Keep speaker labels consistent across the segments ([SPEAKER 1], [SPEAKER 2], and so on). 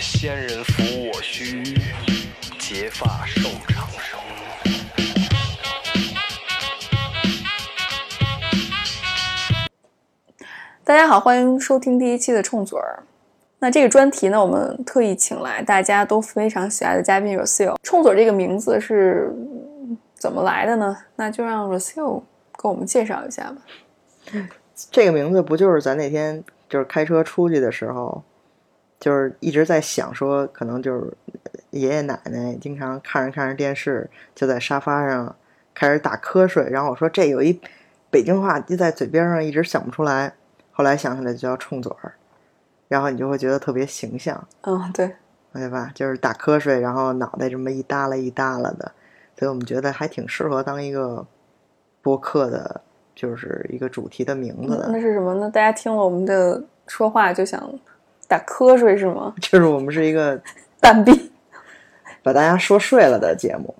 [SPEAKER 1] 仙人抚我须，结发受长生。
[SPEAKER 2] 大家好，欢迎收听第一期的冲嘴儿。那这个专题呢，我们特意请来大家都非常喜爱的嘉宾 Rocio。冲嘴这个名字是怎么来的呢？那就让 Rocio 给我们介绍一下吧。
[SPEAKER 3] 这个名字不就是咱那天就是开车出去的时候，就是一直在想说，可能就是爷爷奶奶经常看着看着电视，就在沙发上开始打瞌睡，然后我说这有一北京话就在嘴边上，一直想不出来，后来想起来就叫冲嘴儿，然后你就会觉得特别形象，
[SPEAKER 2] 嗯，对，
[SPEAKER 3] 对吧？就是打瞌睡，然后脑袋这么一耷拉一耷拉的，所以我们觉得还挺适合当一个播客的，就是一个主题的名字的。
[SPEAKER 2] 那是什么呢？大家听了我们的说话就想打瞌睡是吗？
[SPEAKER 3] 就是我们是一个
[SPEAKER 2] 蛋逼。
[SPEAKER 3] 把大家说睡了的节目，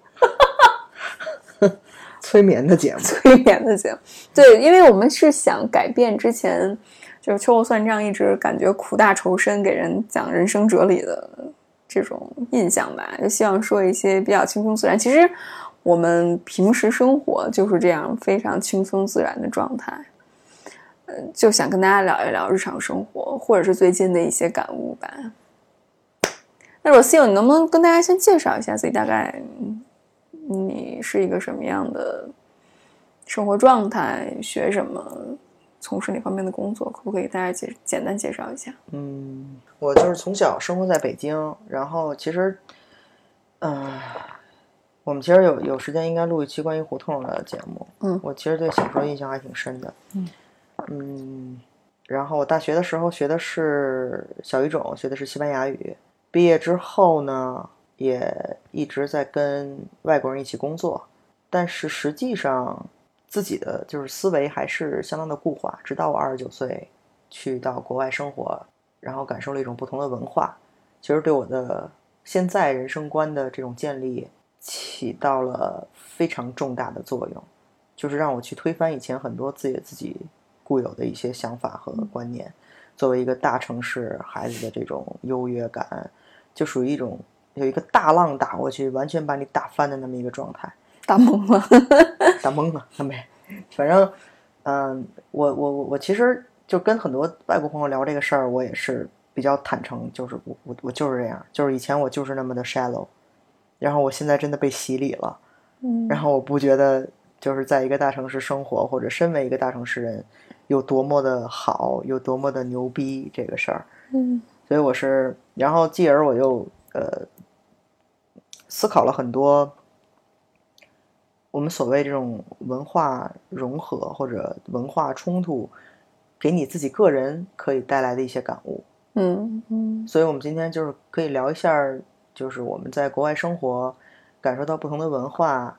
[SPEAKER 3] 催眠的节目。
[SPEAKER 2] 催眠的节目，对，因为我们是想改变之前就是秋后算账，一直感觉苦大仇深，给人讲人生哲理的这种印象吧，就希望说一些比较轻松自然。其实我们平时生活就是这样非常轻松自然的状态，呃，就想跟大家聊一聊日常生活，或者是最近的一些感悟吧。那 Rocio，你能不能跟大家先介绍一下自己？大概你是一个什么样的生活状态？学什么？从事哪方面的工作？可不可以大家介简单介绍一下？
[SPEAKER 3] 嗯，我就是从小生活在北京，然后其实，嗯、我们其实有有时间应该录一期关于胡同的节目。
[SPEAKER 2] 嗯
[SPEAKER 3] 我其实对小时候印象还挺深的。
[SPEAKER 2] 嗯
[SPEAKER 3] 嗯然后我大学的时候学的是小语种，学的是西班牙语。毕业之后呢，也一直在跟外国人一起工作，但是实际上自己的就是思维还是相当的固化。直到我二十九岁去到国外生活，然后感受了一种不同的文化，其实对我的现在人生观的这种建立起到了非常重大的作用，就是让我去推翻以前很多自己自己固有的一些想法和观念。作为一个大城市孩子的这种优越感，就属于一种有一个大浪打过去，完全把你打翻的那么一个状态。
[SPEAKER 2] 打懵了。
[SPEAKER 3] 打懵了，他没。反正，嗯、我我我我其实就跟很多外国朋友聊这个事儿，我也是比较坦诚，就是我我我就是这样，就是以前我就是那么的 shallow，然后我现在真的被洗礼了，
[SPEAKER 2] 嗯。
[SPEAKER 3] 然后我不觉得就是在一个大城市生活或者身为一个大城市人有多么的好，有多么的牛逼这个事儿，
[SPEAKER 2] 嗯。
[SPEAKER 3] 所以我是，然后继而我又呃思考了很多我们所谓这种文化融合或者文化冲突，给你自己个人可以带来的一些感悟。
[SPEAKER 2] 嗯嗯。
[SPEAKER 3] 所以我们今天就是可以聊一下儿，就是我们在国外生活，感受到不同的文化，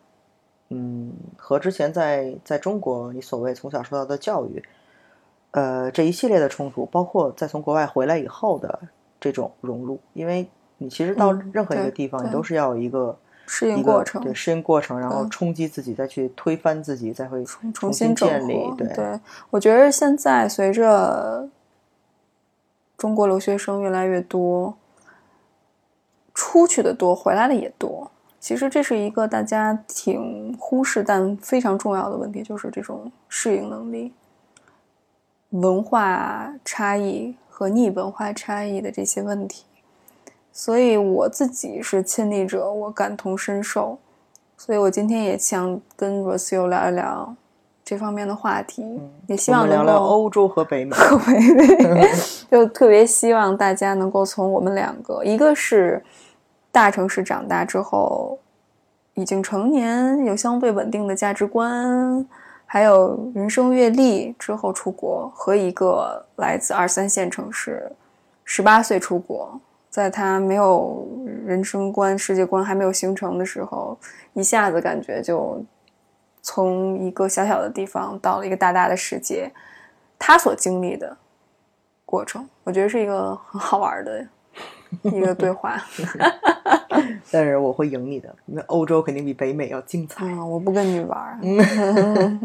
[SPEAKER 3] 嗯，和之前在在中国你所谓从小受到的教育，呃，这一系列的冲突，包括在从国外回来以后的这种融入，因为你其实到
[SPEAKER 2] 嗯
[SPEAKER 3] 任何一个地方，你都是要有一个
[SPEAKER 2] 适应过程
[SPEAKER 3] 对适应过程，然后冲击自己，再去推翻自己，再会
[SPEAKER 2] 重
[SPEAKER 3] 重
[SPEAKER 2] 新
[SPEAKER 3] 建立
[SPEAKER 2] 对。。
[SPEAKER 3] 对，
[SPEAKER 2] 我觉得现在随着中国留学生越来越多，出去的多，回来的也多。其实这是一个大家挺忽视但非常重要的问题，就是这种适应能力、文化差异和逆文化差异的这些问题。所以我自己是亲历者，我感同身受。所以我今天也想跟 Rocio 聊一聊这方面的话题，也希望能够
[SPEAKER 3] 聊聊欧洲和北美。
[SPEAKER 2] 和北美，就特别希望大家能够从我们两个，一个是大城市长大之后已经成年，有相对稳定的价值观，还有人生阅历之后出国，和一个来自二三线城市，十八岁出国，在他没有人生观、世界观还没有形成的时候，一下子感觉就从一个小小的地方到了一个大大的世界，他所经历的过程，我觉得是一个很好玩的 一个对话。
[SPEAKER 3] 但是我会赢你的，因为欧洲肯定比北美要精彩。
[SPEAKER 2] 嗯，我不跟你玩儿，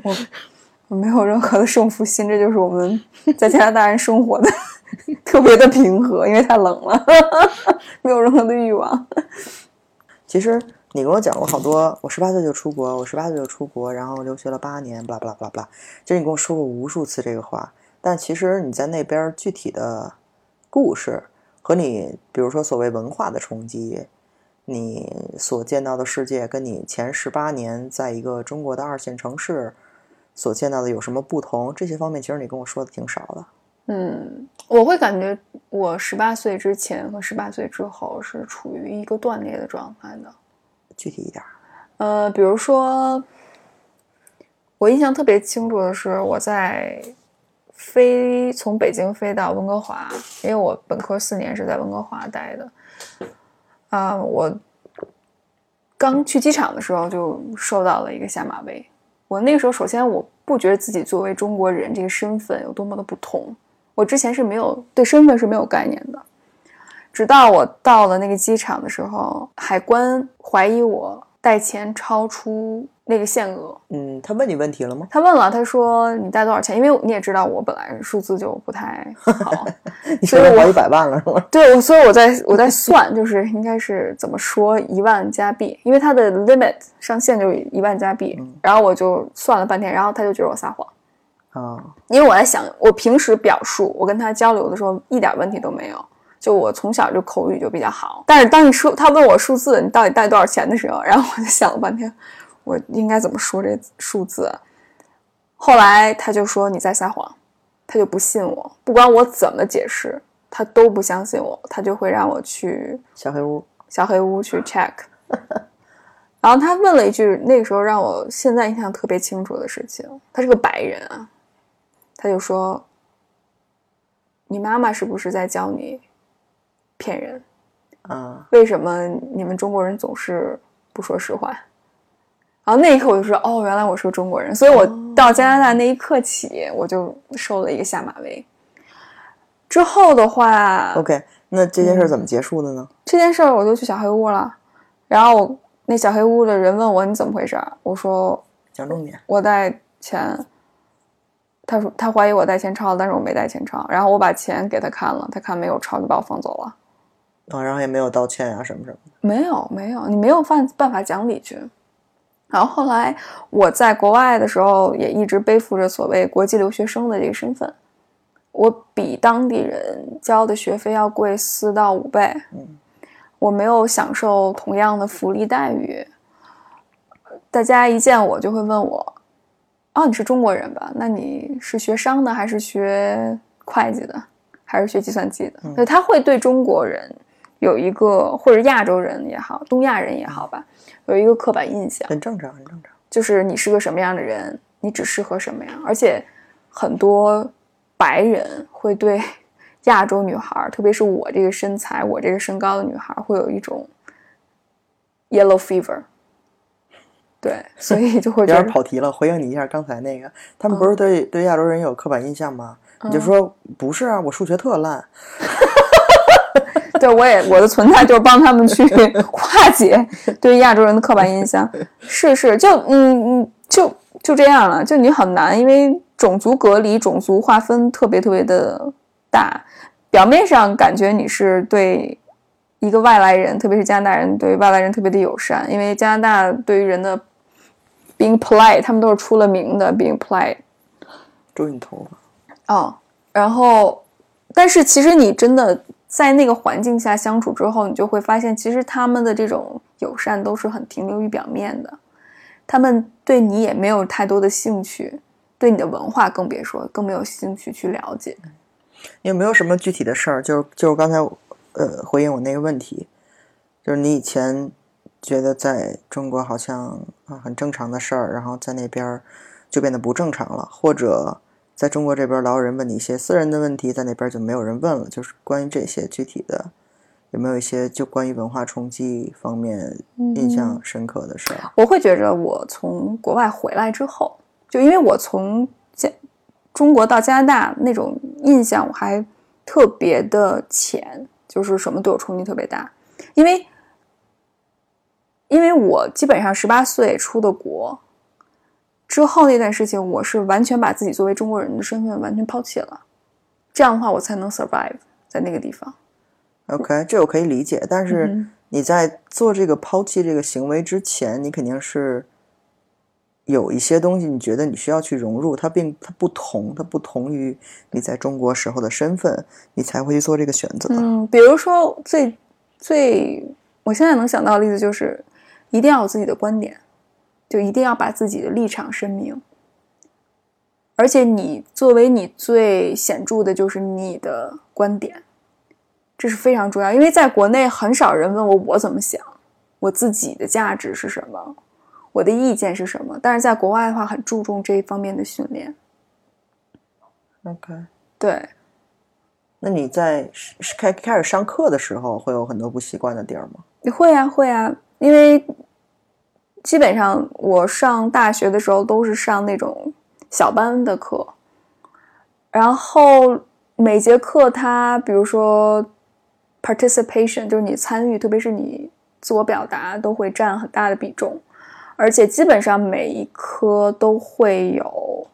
[SPEAKER 2] 我没有任何的胜负心，这就是我们在加拿大人生活的特别的平和，因为太冷了，没有任何的欲望。
[SPEAKER 3] 其实你跟我讲过好多，我十八岁就出国，我十八岁就出国，然后留学了八年，巴拉巴拉巴拉巴拉。其实你跟我说过无数次这个话，但其实你在那边具体的故事和你，比如说所谓文化的冲击，你所见到的世界，跟你前十八年在一个中国的二线城市所见到的有什么不同？这些方面，其实你跟我说的挺少的。
[SPEAKER 2] 嗯，我会感觉我十八岁之前和十八岁之后是处于一个断裂的状态的。
[SPEAKER 3] 具体一点，
[SPEAKER 2] 呃，比如说，我印象特别清楚的是，我在飞从北京飞到温哥华，因为我本科四年是在温哥华待的。啊、我刚去机场的时候就收到了一个下马威。我那个时候，首先我不觉得自己作为中国人这个身份有多么的不同，我之前是没有对身份是没有概念的。直到我到了那个机场的时候，海关怀疑我带钱超出那个限额。
[SPEAKER 3] 嗯，他问你问题了吗？
[SPEAKER 2] 他问了，他说你带多少钱？因为你也知道我本来数字就不太好，
[SPEAKER 3] 你说了好几百万了是吗？
[SPEAKER 2] 对，我所以我在我在算，就是应该是怎么说一万加币，因为它的 limit 上限就是一万加币，然后我就算了半天，然后他就觉得我撒谎，
[SPEAKER 3] 啊，
[SPEAKER 2] 因为我在想，我平时表述，我跟他交流的时候一点问题都没有，就我从小就口语就比较好，但是当你说他问我数字，你到底带多少钱的时候，然后我就想了半天，我应该怎么说这数字？后来他就说你在撒谎，他就不信我，不管我怎么解释，他都不相信我，他就会让我去
[SPEAKER 3] 小黑屋，
[SPEAKER 2] 小黑屋去 check。然后他问了一句，那个时候让我现在印象特别清楚的事情，他是个白人啊，他就说：“你妈妈是不是在教你骗人？
[SPEAKER 3] 啊，
[SPEAKER 2] 为什么你们中国人总是不说实话？”然后那一刻我就说：“哦，原来我是个中国人。”所以，我到加拿大那一刻起，我就受了一个下马威。之后的话
[SPEAKER 3] OK，那这件事怎么结束的呢？
[SPEAKER 2] 这件事儿我就去小黑屋了，然后我那小黑屋的人问我你怎么回事儿，我说
[SPEAKER 3] 讲重点。
[SPEAKER 2] 我带钱，他说他怀疑我带钱抄了，但是我没带钱抄，然后我把钱给他看了，他看没有抄就把我放走了，
[SPEAKER 3] 啊，然后也没有道歉啊，什么什么的。
[SPEAKER 2] 没有没有，你没有办办法讲理去。然后后来我在国外的时候，也一直背负着所谓国际留学生的这个身份，我比当地人交的学费要贵四到五倍，我没有享受同样的福利待遇。大家一见我就会问我：“哦，你是中国人吧？那你是学商的，还是学会计的，还是学计算机的？”所以他会对中国人有一个，或者亚洲人也好，东亚人也好吧，有一个刻板印象。
[SPEAKER 3] 很正常，很正常。
[SPEAKER 2] 就是你是个什么样的人，你只适合什么样。而且很多白人会对 亚洲女孩，特别是我这个身材、我这个身高的女孩，会有一种 yellow fever。对，所以就会
[SPEAKER 3] 有点跑题了，回应你一下刚才那个，他们不是对、对亚洲人有刻板印象吗？你就说不是啊，我数学特烂，
[SPEAKER 2] 对 我也我的存在就是帮他们去 化解对亚洲人的刻板印象。是是，就嗯嗯，就就这样了。就你很难，因为种族隔离、种族划分特别特别的大。表面上感觉你是对一个外来人，特别是加拿大人对外来人特别的友善，因为加拿大对于人的 being polite，他们都是出了名的 being polite。
[SPEAKER 3] 注意你头发。
[SPEAKER 2] 哦，然后，但是其实你真的在那个环境下相处之后，你就会发现，其实他们的这种友善都是很停留于表面的，他们对你也没有太多的兴趣，对你的文化更别说，更没有兴趣去了解。
[SPEAKER 3] 你有没有什么具体的事儿？就是就是刚才呃回应我那个问题，就是你以前觉得在中国好像啊很正常的事儿，然后在那边就变得不正常了，或者在中国这边老有人问你一些私人的问题，在那边就没有人问了。就是关于这些具体的，有没有一些就关于文化冲击方面印象深刻的事儿？
[SPEAKER 2] 我会觉着，我从国外回来之后，就因为我从加中国到加拿大那种印象，我还特别的浅，就是什么对我冲击特别大，因为因为我基本上十八岁出的国，之后那段事情，我是完全把自己作为中国人的身份完全抛弃了，这样的话我才能 survive 在那个地方。
[SPEAKER 3] OK，这我可以理解，但是
[SPEAKER 2] 嗯
[SPEAKER 3] 你在做这个抛弃这个行为之前，你肯定是有一些东西，你觉得你需要去融入，它并它不同，它不同于你在中国时候的身份，你才会去做这个选择。
[SPEAKER 2] 嗯，比如说最最我现在能想到的例子就是，一定要有自己的观点，就一定要把自己的立场声明。而且你作为你最显著的就是你的观点，这是非常重要。因为在国内很少人问我我怎么想，我自己的价值是什么，我的意见是什么。但是在国外的话，很注重这一方面的训练。
[SPEAKER 3] OK，
[SPEAKER 2] 对，
[SPEAKER 3] 那你在开开始上课的时候，会有很多不习惯的地儿吗？
[SPEAKER 2] 会啊，会啊，因为基本上我上大学的时候都是上那种小班的课，然后每节课它比如说 participation 就是你参与，特别是你自我表达都会占很大的比重，而且基本上每一科都会有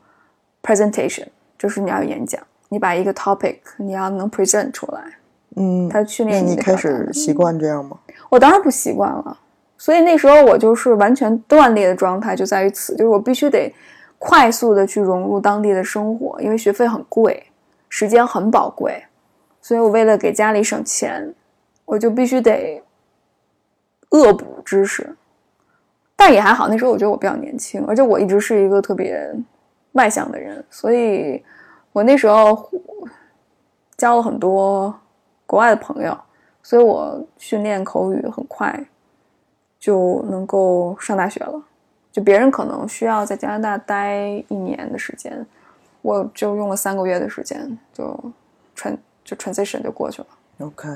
[SPEAKER 2] presentation，就是你要演讲，你把一个 topic 你要能 present 出来，
[SPEAKER 3] 嗯，
[SPEAKER 2] 他训
[SPEAKER 3] 那
[SPEAKER 2] 练
[SPEAKER 3] 你开始习惯这样吗？
[SPEAKER 2] 我当然不习惯了，所以那时候我就是完全断裂的状态，就在于此，就是我必须得快速的去融入当地的生活，因为学费很贵，时间很宝贵，所以我为了给家里省钱，我就必须得恶补知识。但也还好，那时候我觉得我比较年轻，而且我一直是一个特别外向的人，所以我那时候交了很多国外的朋友。所以我训练口语很快就能够上大学了。就别人可能需要在加拿大待一年的时间，我就用了三个月的时间就 tran 就 transition 就过去了。
[SPEAKER 3] OK，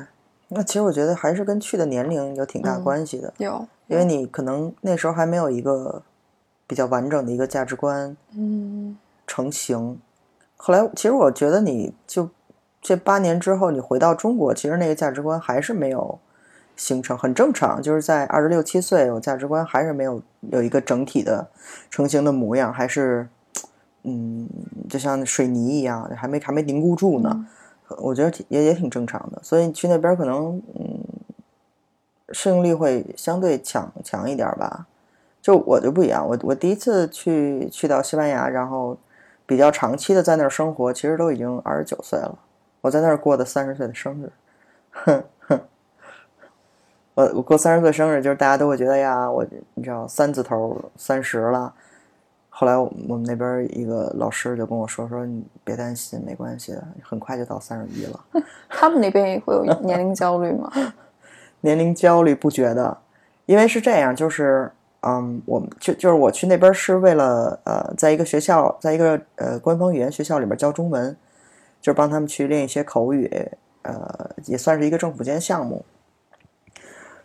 [SPEAKER 3] 那其实我觉得还是跟去的年龄有挺大
[SPEAKER 2] 嗯
[SPEAKER 3] 关系的，
[SPEAKER 2] 有，
[SPEAKER 3] 因为你可能那时候还没有一个比较完整的一个价值观
[SPEAKER 2] 嗯
[SPEAKER 3] 成型。后来，其实我觉得你就这八年之后，你回到中国，其实那个价值观还是没有形成，很正常。就是在二十六七岁，我价值观还是没有有一个整体的成型的模样，还是嗯，就像水泥一样，还没还没凝固住呢。我觉得也也挺正常的，所以去那边可能嗯，适应力会相对强强一点吧。就我就不一样，我我第一次去去到西班牙，然后比较长期的在那儿生活，其实都已经二十九岁了。我在那儿过的三十岁的生日，哼哼。我我过三十岁生日，就是大家都会觉得呀，我你知道三字头三十了。后来我我们那边一个老师就跟我说说，你别担心，没关系的，很快就到三十一了。
[SPEAKER 2] 他们那边也会有年龄焦虑吗？
[SPEAKER 3] 年龄焦虑不觉得，因为是这样，就是嗯，我们就就是我去那边是为了呃，在一个学校，在一个呃官方语言学校里边教中文，就是帮他们去练一些口语，呃，也算是一个政府间项目。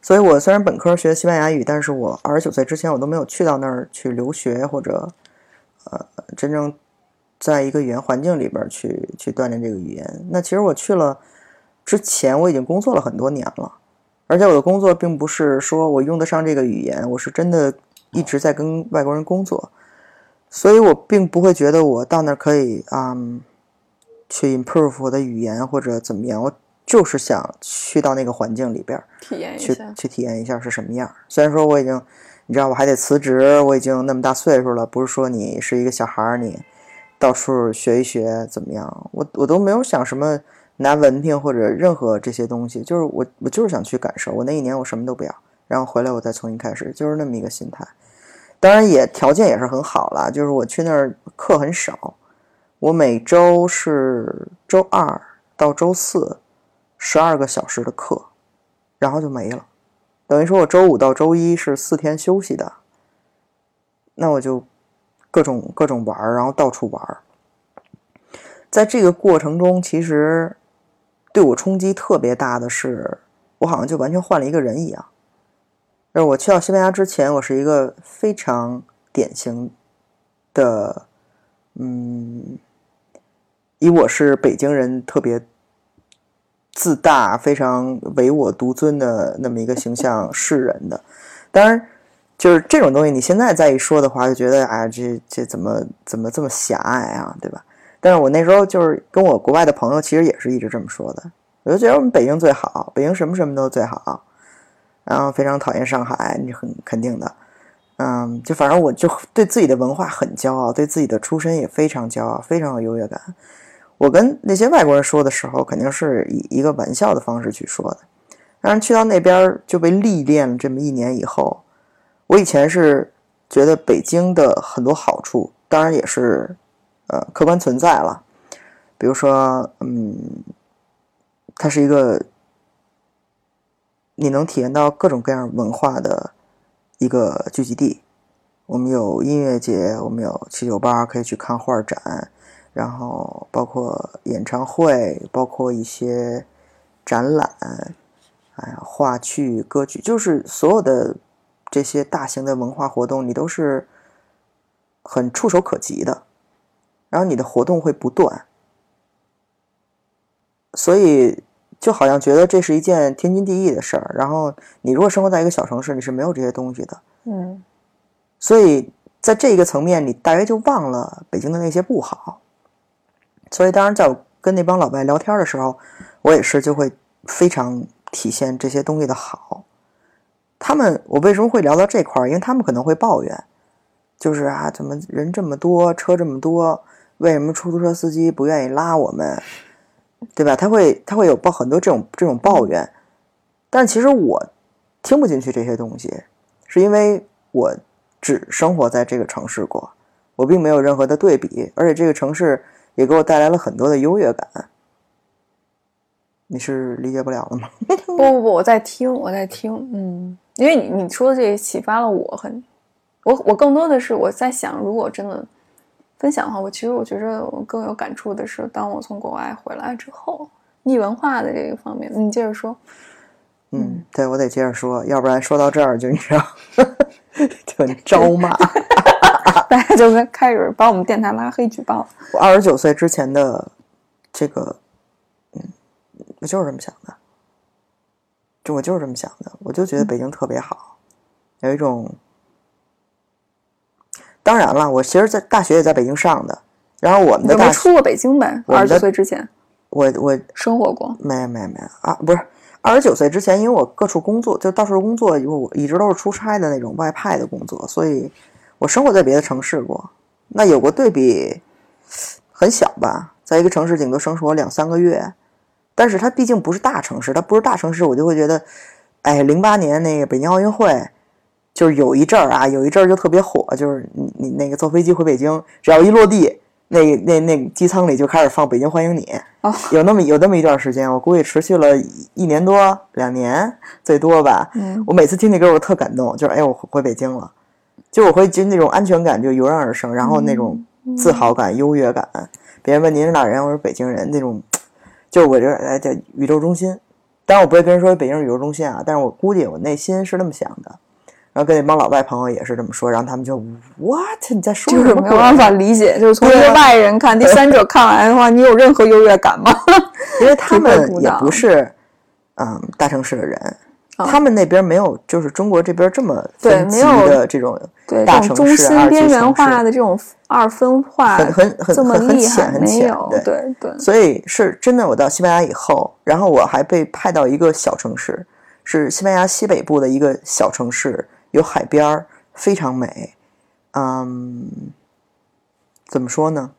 [SPEAKER 3] 所以我虽然本科学西班牙语，但是我二十九岁之前我都没有去到那儿去留学或者呃真正在一个语言环境里边去去锻炼这个语言。那其实我去了之前，我已经工作了很多年了。而且我的工作并不是说我用得上这个语言，我是真的一直在跟外国人工作，所以我并不会觉得我到那儿可以啊、嗯，去 improve 我的语言或者怎么样，我就是想去到那个环境里边儿
[SPEAKER 2] 体验一下。
[SPEAKER 3] 去体验一下是什么样儿。虽然说我已经，你知道我还得辞职，我已经那么大岁数了，不是说你是一个小孩儿，你到处学一学怎么样，我我都没有想什么。拿文凭或者任何这些东西，就是我我就是想去感受。我那一年我什么都不要，然后回来我再重新开始，就是那么一个心态。当然也条件也是很好了，就是我去那儿课很少，我每周是周二到周四十二个小时的课，然后就没了。等于说我周五到周一是四天休息的，那我就各种各种玩，然后到处玩。在这个过程中，其实对我冲击特别大的是，我好像就完全换了一个人一样。而我去到西班牙之前，我是一个非常典型的，嗯，以我是北京人特别自大、非常唯我独尊的那么一个形象示人的。当然，就是这种东西，你现在再一说的话，就觉得啊，这这怎么怎么这么狭隘啊，对吧？但是我那时候就是跟我国外的朋友，其实也是一直这么说的。我就觉得我们北京最好，北京什么什么都最好，然后非常讨厌上海，你很肯定的。嗯，就反正我就对自己的文化很骄傲，对自己的出身也非常骄傲，非常有优越感。我跟那些外国人说的时候，肯定是以一个玩笑的方式去说的。但是去到那边就被历练了这么一年以后，我以前是觉得北京的很多好处，当然也是呃客观存在了，比如说，嗯，它是一个你能体验到各种各样文化的一个聚集地。我们有音乐节，我们有七九八可以去看画展，然后包括演唱会，包括一些展览，哎呀，话剧、歌剧，就是所有的这些大型的文化活动，你都是很触手可及的。然后你的活动会不断，所以就好像觉得这是一件天经地义的事儿。然后你如果生活在一个小城市，你是没有这些东西的。
[SPEAKER 2] 嗯
[SPEAKER 3] 所以在这个层面，你大约就忘了北京的那些不好。所以当然，在我跟那帮老外聊天的时候，我也是就会非常体现这些东西的好。他们，我为什么会聊到这块儿？因为他们可能会抱怨，就是啊，怎么人这么多，车这么多，为什么出租车司机不愿意拉我们，对吧？他会他会有抱很多这种这种抱怨，但其实我听不进去这些东西，是因为我只生活在这个城市过，我并没有任何的对比，而且这个城市也给我带来了很多的优越感。你是理解不了了吗？
[SPEAKER 2] 不不不，我在听，我在听，嗯，因为你你说的这个启发了我很，我我更多的是我在想，如果真的分享的话，我其实我觉着我更有感触的是，当我从国外回来之后，逆文化的这个方面，你接着说，
[SPEAKER 3] 嗯，对，我得接着说，要不然说到这儿就你知道，就很招骂。
[SPEAKER 2] 大家就会开始把我们电台拉黑举报。
[SPEAKER 3] 我二十九岁之前的这个，嗯，我就是这么想的，就我就是这么想的，我就觉得北京特别好，有一种。当然了，我其实，在大学也在北京上的，然后我们的大
[SPEAKER 2] 出过北京呗？二十九岁之前
[SPEAKER 3] 我我
[SPEAKER 2] 生活过，
[SPEAKER 3] 没有没有没有啊，不是二十九岁之前，因为我各处工作，就到处工作，因为我一直都是出差的那种外派的工作，所以我生活在别的城市过。那有过对比，很小吧，在一个城市顶多生活两三个月，但是它毕竟不是大城市，它不是大城市，我就会觉得，哎，零八年那个北京奥运会，就是有一阵儿啊，有一阵儿就特别火，就是你你那个坐飞机回北京，只要一落地，那那那机舱里就开始放《北京欢迎你》。
[SPEAKER 2] 哦，
[SPEAKER 3] 有那么有那么一段时间，我估计持续了一一年多两年最多吧。
[SPEAKER 2] 嗯
[SPEAKER 3] 我每次听那歌，我特感动，就是哎，我回北京了，就我会就那种安全感就油然而生，然后那种自豪感、优越感。别人问您是哪人，我说北京人，那种就是我这哎叫宇宙中心。当然我不会跟人说北京是宇宙中心啊，但是我估计我内心是那么想的。然后跟那帮老外朋友也是这么说，然后他们就 what 你在说
[SPEAKER 2] 就是
[SPEAKER 3] 什么鬼？
[SPEAKER 2] 没有办法理解，就是从一个外人看，第三者 看来的话，你有任何优越感吗？
[SPEAKER 3] 因为他们 也
[SPEAKER 2] 不
[SPEAKER 3] 是嗯大城市的人，
[SPEAKER 2] 啊
[SPEAKER 3] 他们那边没有就是中国这边这么
[SPEAKER 2] 对
[SPEAKER 3] 分级
[SPEAKER 2] 没有
[SPEAKER 3] 的这种
[SPEAKER 2] 对，
[SPEAKER 3] 大城市、二级
[SPEAKER 2] 心边缘，化的这种二分化，
[SPEAKER 3] 很很很
[SPEAKER 2] 这么
[SPEAKER 3] 很很
[SPEAKER 2] 厉害
[SPEAKER 3] 浅很浅对
[SPEAKER 2] 对，
[SPEAKER 3] 所以是真的。我到西班牙以后，然后我还被派到一个小城市，是西班牙西北部的一个小城市，有海边儿，非常美。嗯，怎么说呢？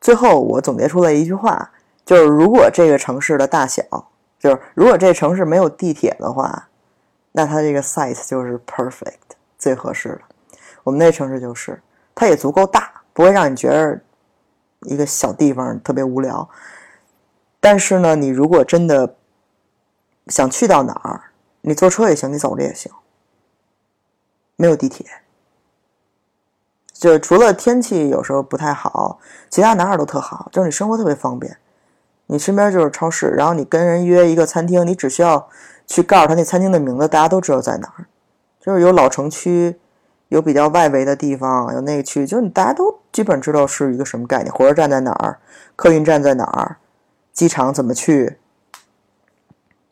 [SPEAKER 3] 最后我总结出了一句话，就是如果这个城市的大小，就是如果这城市没有地铁的话，那它这个 site 就是 perfect 最合适的。我们那城市就是，它也足够大，不会让你觉得一个小地方特别无聊。但是呢，你如果真的想去到哪儿，你坐车也行，你走着也行，没有地铁。就除了天气有时候不太好，其他哪儿都特好，就是你生活特别方便。你身边就是超市，然后你跟人约一个餐厅，你只需要去告诉他那餐厅的名字，大家都知道在哪儿。就是有老城区，有比较外围的地方，有那个区，就是你大家都基本知道是一个什么概念。火车站在哪儿，客运站在哪儿，机场怎么去，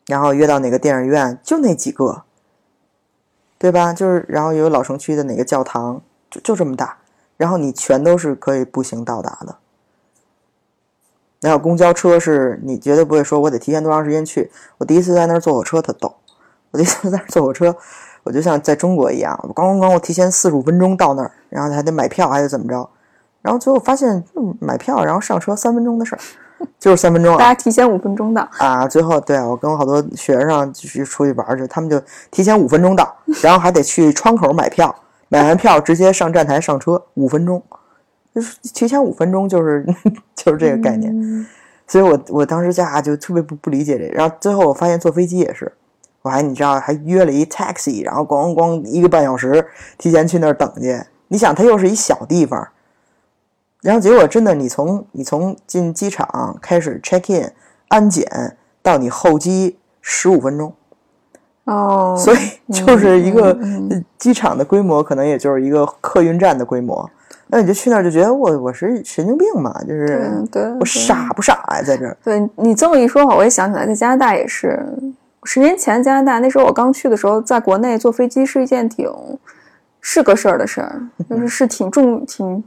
[SPEAKER 3] 然后约到哪个电影院，就那几个。对吧？就是然后有老城区的哪个教堂，就就这么大，然后你全都是可以步行到达的。然后公交车是你绝对不会说我得提前多长时间去。我第一次在那儿坐火车，特逗。我第一次在那儿坐火车，我就像在中国一样，咣咣咣，我提前四十五分钟到那儿，然后还得买票，还得怎么着。然后最后发现，买票然后上车三分钟的事儿，就是三分钟啊。
[SPEAKER 2] 大家提前五分钟到，
[SPEAKER 3] 啊，最后对啊，我跟我好多学生就是出去玩儿去，他们就提前五分钟到，然后还得去窗口买票，买完票直接上站台上车，五分钟，就是提前五分钟，就是 就是这个概念。
[SPEAKER 2] 嗯
[SPEAKER 3] 所以我我当时家就特别不不理解这个，然后最后我发现坐飞机也是，我还你知道还约了一 taxi，然后咣咣一个半小时提前去那儿等去。你想，它又是一小地方，然后结果真的你从你从进机场开始 check in 安检到你候机十五分钟，
[SPEAKER 2] 哦，
[SPEAKER 3] 所以就是一个机场的规模，可能也就是一个客运站的规模。那你就去那儿就觉得我我是神经病嘛，就是我傻不傻呀、在这儿？
[SPEAKER 2] 对你这么一说，我也想起来，在加拿大也是，十年前加拿大那时候我刚去的时候，在国内坐飞机是一件挺是个事儿的事儿，就是是挺重、挺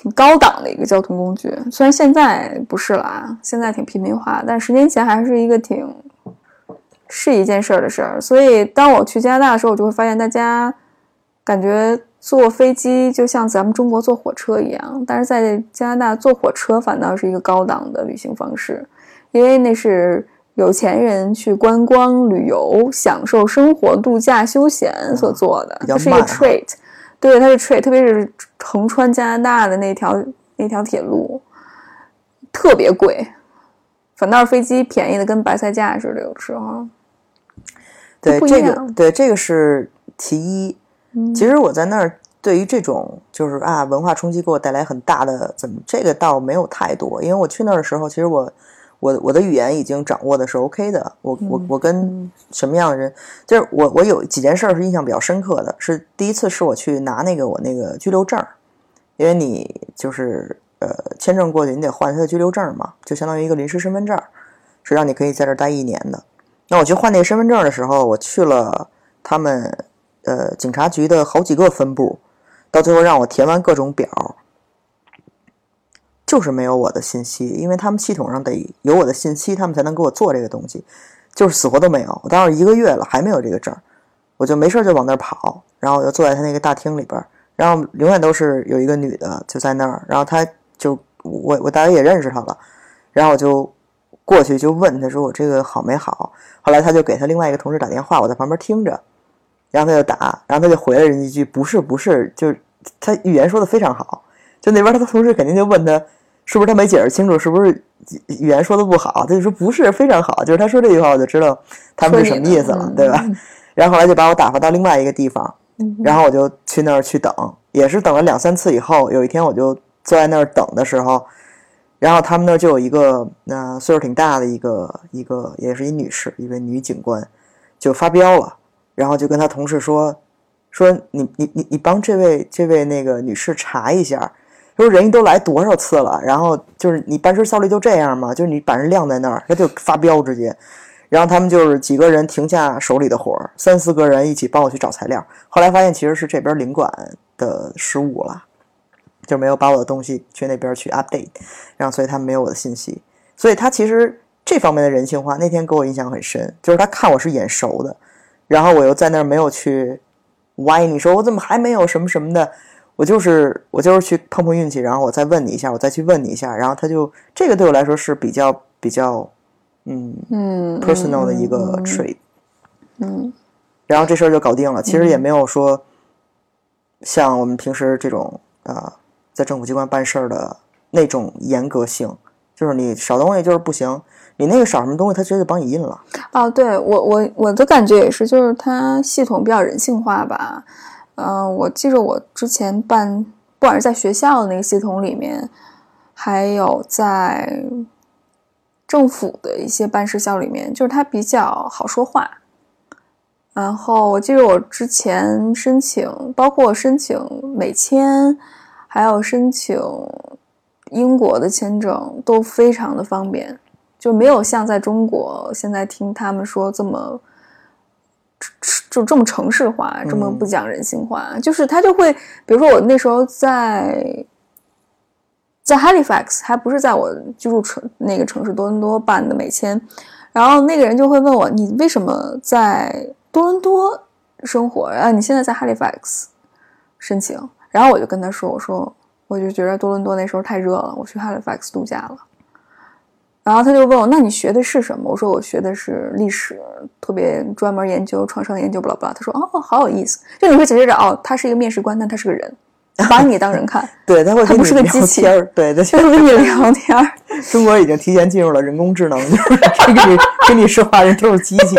[SPEAKER 2] 挺高档的一个交通工具。虽然现在不是了啊，现在挺平民化，但十年前还是一个挺是一件事儿的事儿。所以当我去加拿大的时候，我就会发现大家感觉坐飞机就像咱们中国坐火车一样，但是在加拿大坐火车反倒是一个高档的旅行方式，因为那是有钱人去观光旅游、享受生活、度假休闲所做的，
[SPEAKER 3] 比较
[SPEAKER 2] 它是一个 treat。对，它是 treat，特别是横穿加拿大的那条那条铁路，特别贵，反倒是飞机便宜的跟白菜价似的，有时候。
[SPEAKER 3] 对这个对这个是其一。
[SPEAKER 2] 嗯
[SPEAKER 3] 其实我在那儿对于这种就是啊文化冲击给我带来很大的怎么这个倒没有太多，因为我去那儿的时候，其实我我我的语言已经掌握的是 OK 的，我我我跟什么样的人，就是我我有几件事儿是印象比较深刻的，是第一次是我去拿那个我那个居留证，因为你就是呃签证过去你得换他的居留证嘛，就相当于一个临时身份证，是让你可以在这儿待一年的。那我去换那个身份证的时候，我去了他们呃警察局的好几个分部，到最后让我填完各种表，就是没有我的信息，因为他们系统上得有我的信息，他们才能给我做这个东西，就是死活都没有。我当时一个月了还没有这个证，我就没事就往那儿跑，然后我就坐在他那个大厅里边，然后永远都是有一个女的就在那儿，然后他就我我大概也认识她了，然后我就过去就问她说我这个好没好，后来她就给她另外一个同事打电话，我在旁边听着，然后她就打，然后她就回了人一句不是不是，就是她语言说的非常好，就那边她的同事肯定就问她是不是他没解释清楚，是不是语言说的不好，他就说不是非常好，就是他说这句话我就知道他们是什么意思了，对吧？然后后来就把我打发到另外一个地方，
[SPEAKER 2] 嗯
[SPEAKER 3] 然后我就去那儿去等，也是等了两三次以后，有一天我就坐在那儿等的时候，然后他们那儿就有一个呃岁数挺大的一个一个也是一女士，一位女警官，就发飙了，然后就跟他同事说说你你你你帮这位这位那个女士查一下，说人家都来多少次了，然后就是你办事效率就这样吗？就是你把人晾在那儿，他就发飙直接。然后他们就是几个人停下手里的活儿，三四个人一起帮我去找材料。后来发现其实是这边领馆的失误了，就没有把我的东西去那边去 update，然后所以他们没有我的信息。所以他其实这方面的人性化那天给我印象很深，就是他看我是眼熟的，然后我又在那儿没有去歪你说我怎么还没有什么什么的，我就是我就是去碰碰运气，然后我再问你一下，我再去问你一下，然后他就这个对我来说是比较比较嗯
[SPEAKER 2] 嗯
[SPEAKER 3] personal 的一个
[SPEAKER 2] 嗯
[SPEAKER 3] trait，
[SPEAKER 2] 嗯
[SPEAKER 3] 然后这事儿就搞定了。其实也没有说像我们平时这种呃在政府机关办事儿的那种严格性，就是你少东西就是不行，你那个少什么东西，他直接就帮你印了。
[SPEAKER 2] 哦，对我我我的感觉也是，就是它系统比较人性化吧。嗯、我记着我之前办，不管是在学校的那个系统里面，还有在政府的一些办事效里面，就是他比较好说话。然后我记得我之前申请，包括申请美签，还有申请英国的签证，都非常的方便。就没有像在中国现在听他们说这么就这么城市化，这么
[SPEAKER 3] 嗯
[SPEAKER 2] 不讲人性化，就是他就会，比如说我那时候在在 Halifax，还不是在我居住城那个城市多伦多办的美签，然后那个人就会问我，你为什么在多伦多生活啊？你现在在 Halifax 申请，然后我就跟他说，我说我就觉得多伦多那时候太热了，我去 Halifax 度假了。然后他就问我，那你学的是什么？我说我学的是历史，特别专门研究创伤研究，巴拉巴拉。他说哦，好有意思。就你会觉着哦，他是一个面试官，但他是个人，把你当人看，
[SPEAKER 3] 对，他会
[SPEAKER 2] 他不是个机器
[SPEAKER 3] 对，他
[SPEAKER 2] 就会跟你聊天。
[SPEAKER 3] 中国已经提前进入了人工智能，就是跟你跟你说话人都是机器，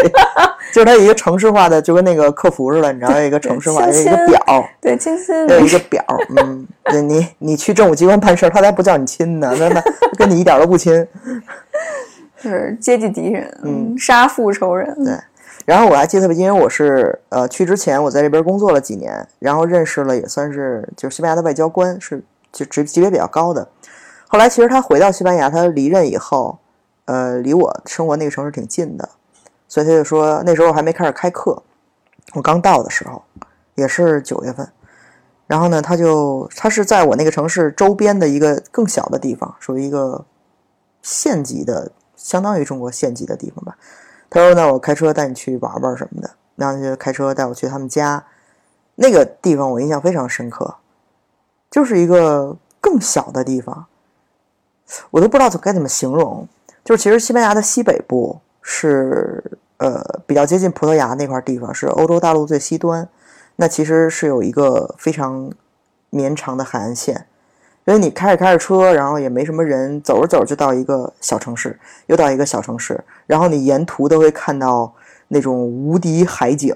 [SPEAKER 3] 就是它有一个城市化的，就跟那个客服似的，你知道，一个城市化，的一个表，
[SPEAKER 2] 对，亲亲
[SPEAKER 3] 有一个表，嗯，对你你去政府机关办事儿，他才不叫你亲呢，那那跟你一点都不亲。
[SPEAKER 2] 是阶级敌人，
[SPEAKER 3] 嗯
[SPEAKER 2] 杀父仇人。
[SPEAKER 3] 对然后我还记得特别，因为我是呃去之前我在这边工作了几年，然后认识了也算是就是西班牙的外交官，是就职级别比较高的。后来其实他回到西班牙，他离任以后，呃，离我生活那个城市挺近的，所以他就说那时候还没开始开课，我刚到的时候也是九月份，然后呢，他就他是在我那个城市周边的一个更小的地方，属于一个县级的，相当于中国县级的地方吧。他说：“那我开车带你去玩玩什么的。”然后就开车带我去他们家，那个地方我印象非常深刻，就是一个更小的地方，我都不知道该怎么形容。就是其实西班牙的西北部是呃比较接近葡萄牙那块地方，是欧洲大陆最西端。那其实是有一个非常绵长的海岸线，所以你开着开着车，然后也没什么人，走着走着就到一个小城市，又到一个小城市，然后你沿途都会看到那种无敌海景，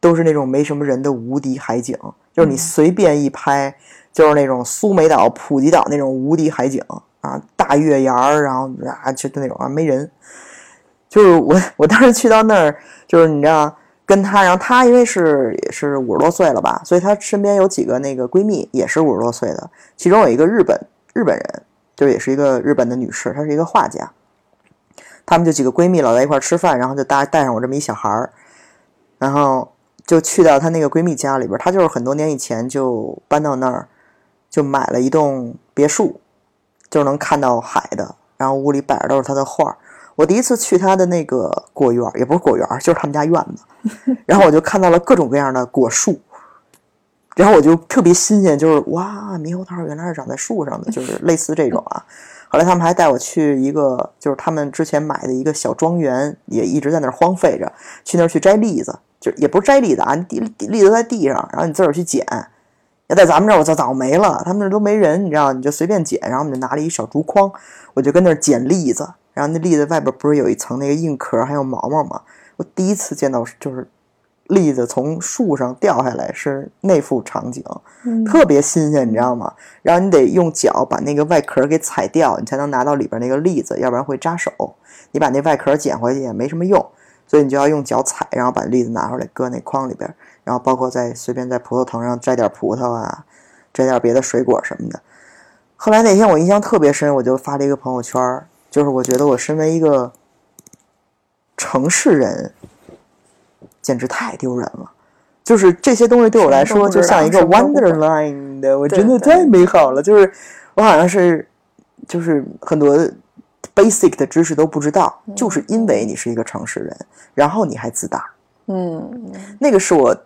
[SPEAKER 3] 都是那种没什么人的无敌海景，就是你随便一拍，就是那种苏梅岛、普吉岛那种无敌海景啊，大月牙儿，然后啊，就那种啊没人，就是我 我当时去到那儿，就是你知道。跟她，然后她因为是也是五十多岁了吧，所以她身边有几个那个闺蜜也是五十多岁的，其中有一个日本日本人，就也是一个日本的女士，她是一个画家。她们就几个闺蜜老在一块吃饭，然后就带带上我这么一小孩儿，然后就去到她那个闺蜜家里边。她就是很多年以前就搬到那儿，就买了一栋别墅，就能看到海的，然后屋里摆着都是她的画儿。我第一次去他的那个果园，也不是果园，就是他们家院子，然后我就看到了各种各样的果树。然后我就特别新鲜，就是哇，猕猴桃原来是长在树上的，就是类似这种啊。后来他们还带我去一个，就是他们之前买的一个小庄园，也一直在那儿荒废着，去那儿去摘栗子，就也不是摘栗子啊，地地栗子在地上，然后你自个儿去捡。要在咱们这儿，我就早没了，他们那儿都没人，你知道，你就随便捡。然后我们就拿了一小竹筐，我就跟那儿捡栗子，然后那栗子外边不是有一层那个硬壳还有毛毛吗？我第一次见到就是栗子从树上掉下来是那副场景，
[SPEAKER 2] 嗯
[SPEAKER 3] 特别新鲜，你知道吗？然后你得用脚把那个外壳给踩掉，你才能拿到里边那个栗子，要不然会扎手。你把那外壳捡回去也没什么用，所以你就要用脚踩，然后把栗子拿出来搁那筐里边，然后包括再随便在葡萄藤上摘点葡萄啊，摘点别的水果什么的。后来那天我印象特别深，我就发了一个朋友圈儿，就是我觉得我身为一个城市人，简直太丢人了。就是这些东西对我来说，就像一个 Wonderland 的，我真的太美好了。就是我好像是，就是很多 basic 的知识都不知道，就是因为你是一个城市人，然后你还自大。
[SPEAKER 2] 嗯，
[SPEAKER 3] 那个是我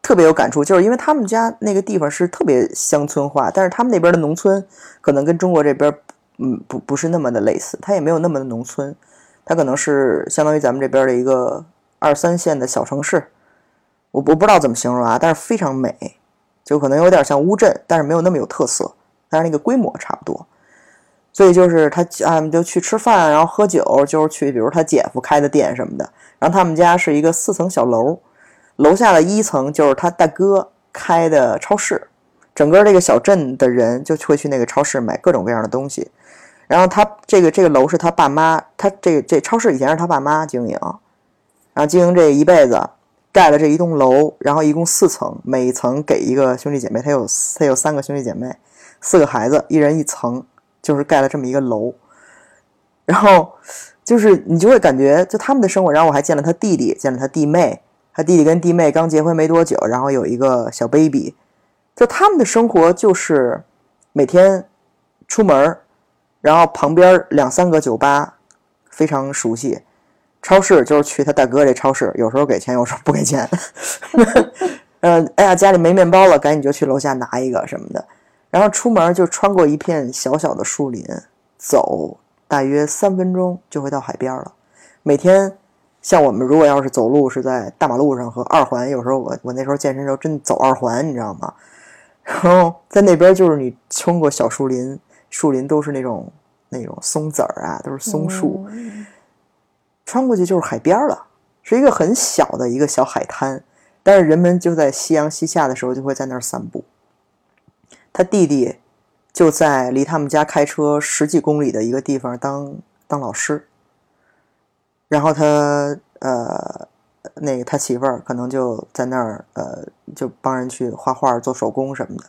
[SPEAKER 3] 特别有感触，就是因为他们家那个地方是特别乡村化，但是他们那边的农村可能跟中国这边，嗯，不不是那么的类似，它也没有那么的农村，它可能是相当于咱们这边的一个二三线的小城市，我我不知道怎么形容啊，但是非常美，就可能有点像乌镇，但是没有那么有特色，但是那个规模差不多。所以就是他啊，就去吃饭，然后喝酒，就是去比如他姐夫开的店什么的。然后他们家是一个四层小楼，楼下的一层就是他大哥开的超市，整个这个小镇的人就会去那个超市买各种各样的东西。然后他这个这个楼是他爸妈，他这这超市以前是他爸妈经营，然后经营这一辈子，盖了这一栋楼，然后一共四层，每一层给一个兄弟姐妹，他有他有三个兄弟姐妹，四个孩子，一人一层，就是盖了这么一个楼。然后就是你就会感觉，就他们的生活，然后我还见了他弟弟，见了他弟妹，他弟弟跟弟妹刚结婚没多久，然后有一个小 baby，就他们的生活就是每天出门，然后旁边两三个酒吧非常熟悉，超市就是去他大哥这超市，有时候给钱，有时候不给钱。嗯，哎呀，家里没面包了，赶紧就去楼下拿一个什么的。然后出门就穿过一片小小的树林，走大约三分钟就会到海边了。每天，像我们如果要是走路是在大马路上和二环，有时候我我那时候健身时候真走二环，你知道吗？然后在那边就是你穿过小树林，树林都是那种那种松子儿啊，都是松树，
[SPEAKER 2] 嗯。
[SPEAKER 3] 穿过去就是海边了，是一个很小的一个小海滩，但是人们就在夕阳西下的时候就会在那儿散步。他弟弟就在离他们家开车十几公里的一个地方当当老师，然后他呃那个他媳妇儿可能就在那儿呃就帮人去画画做手工什么的，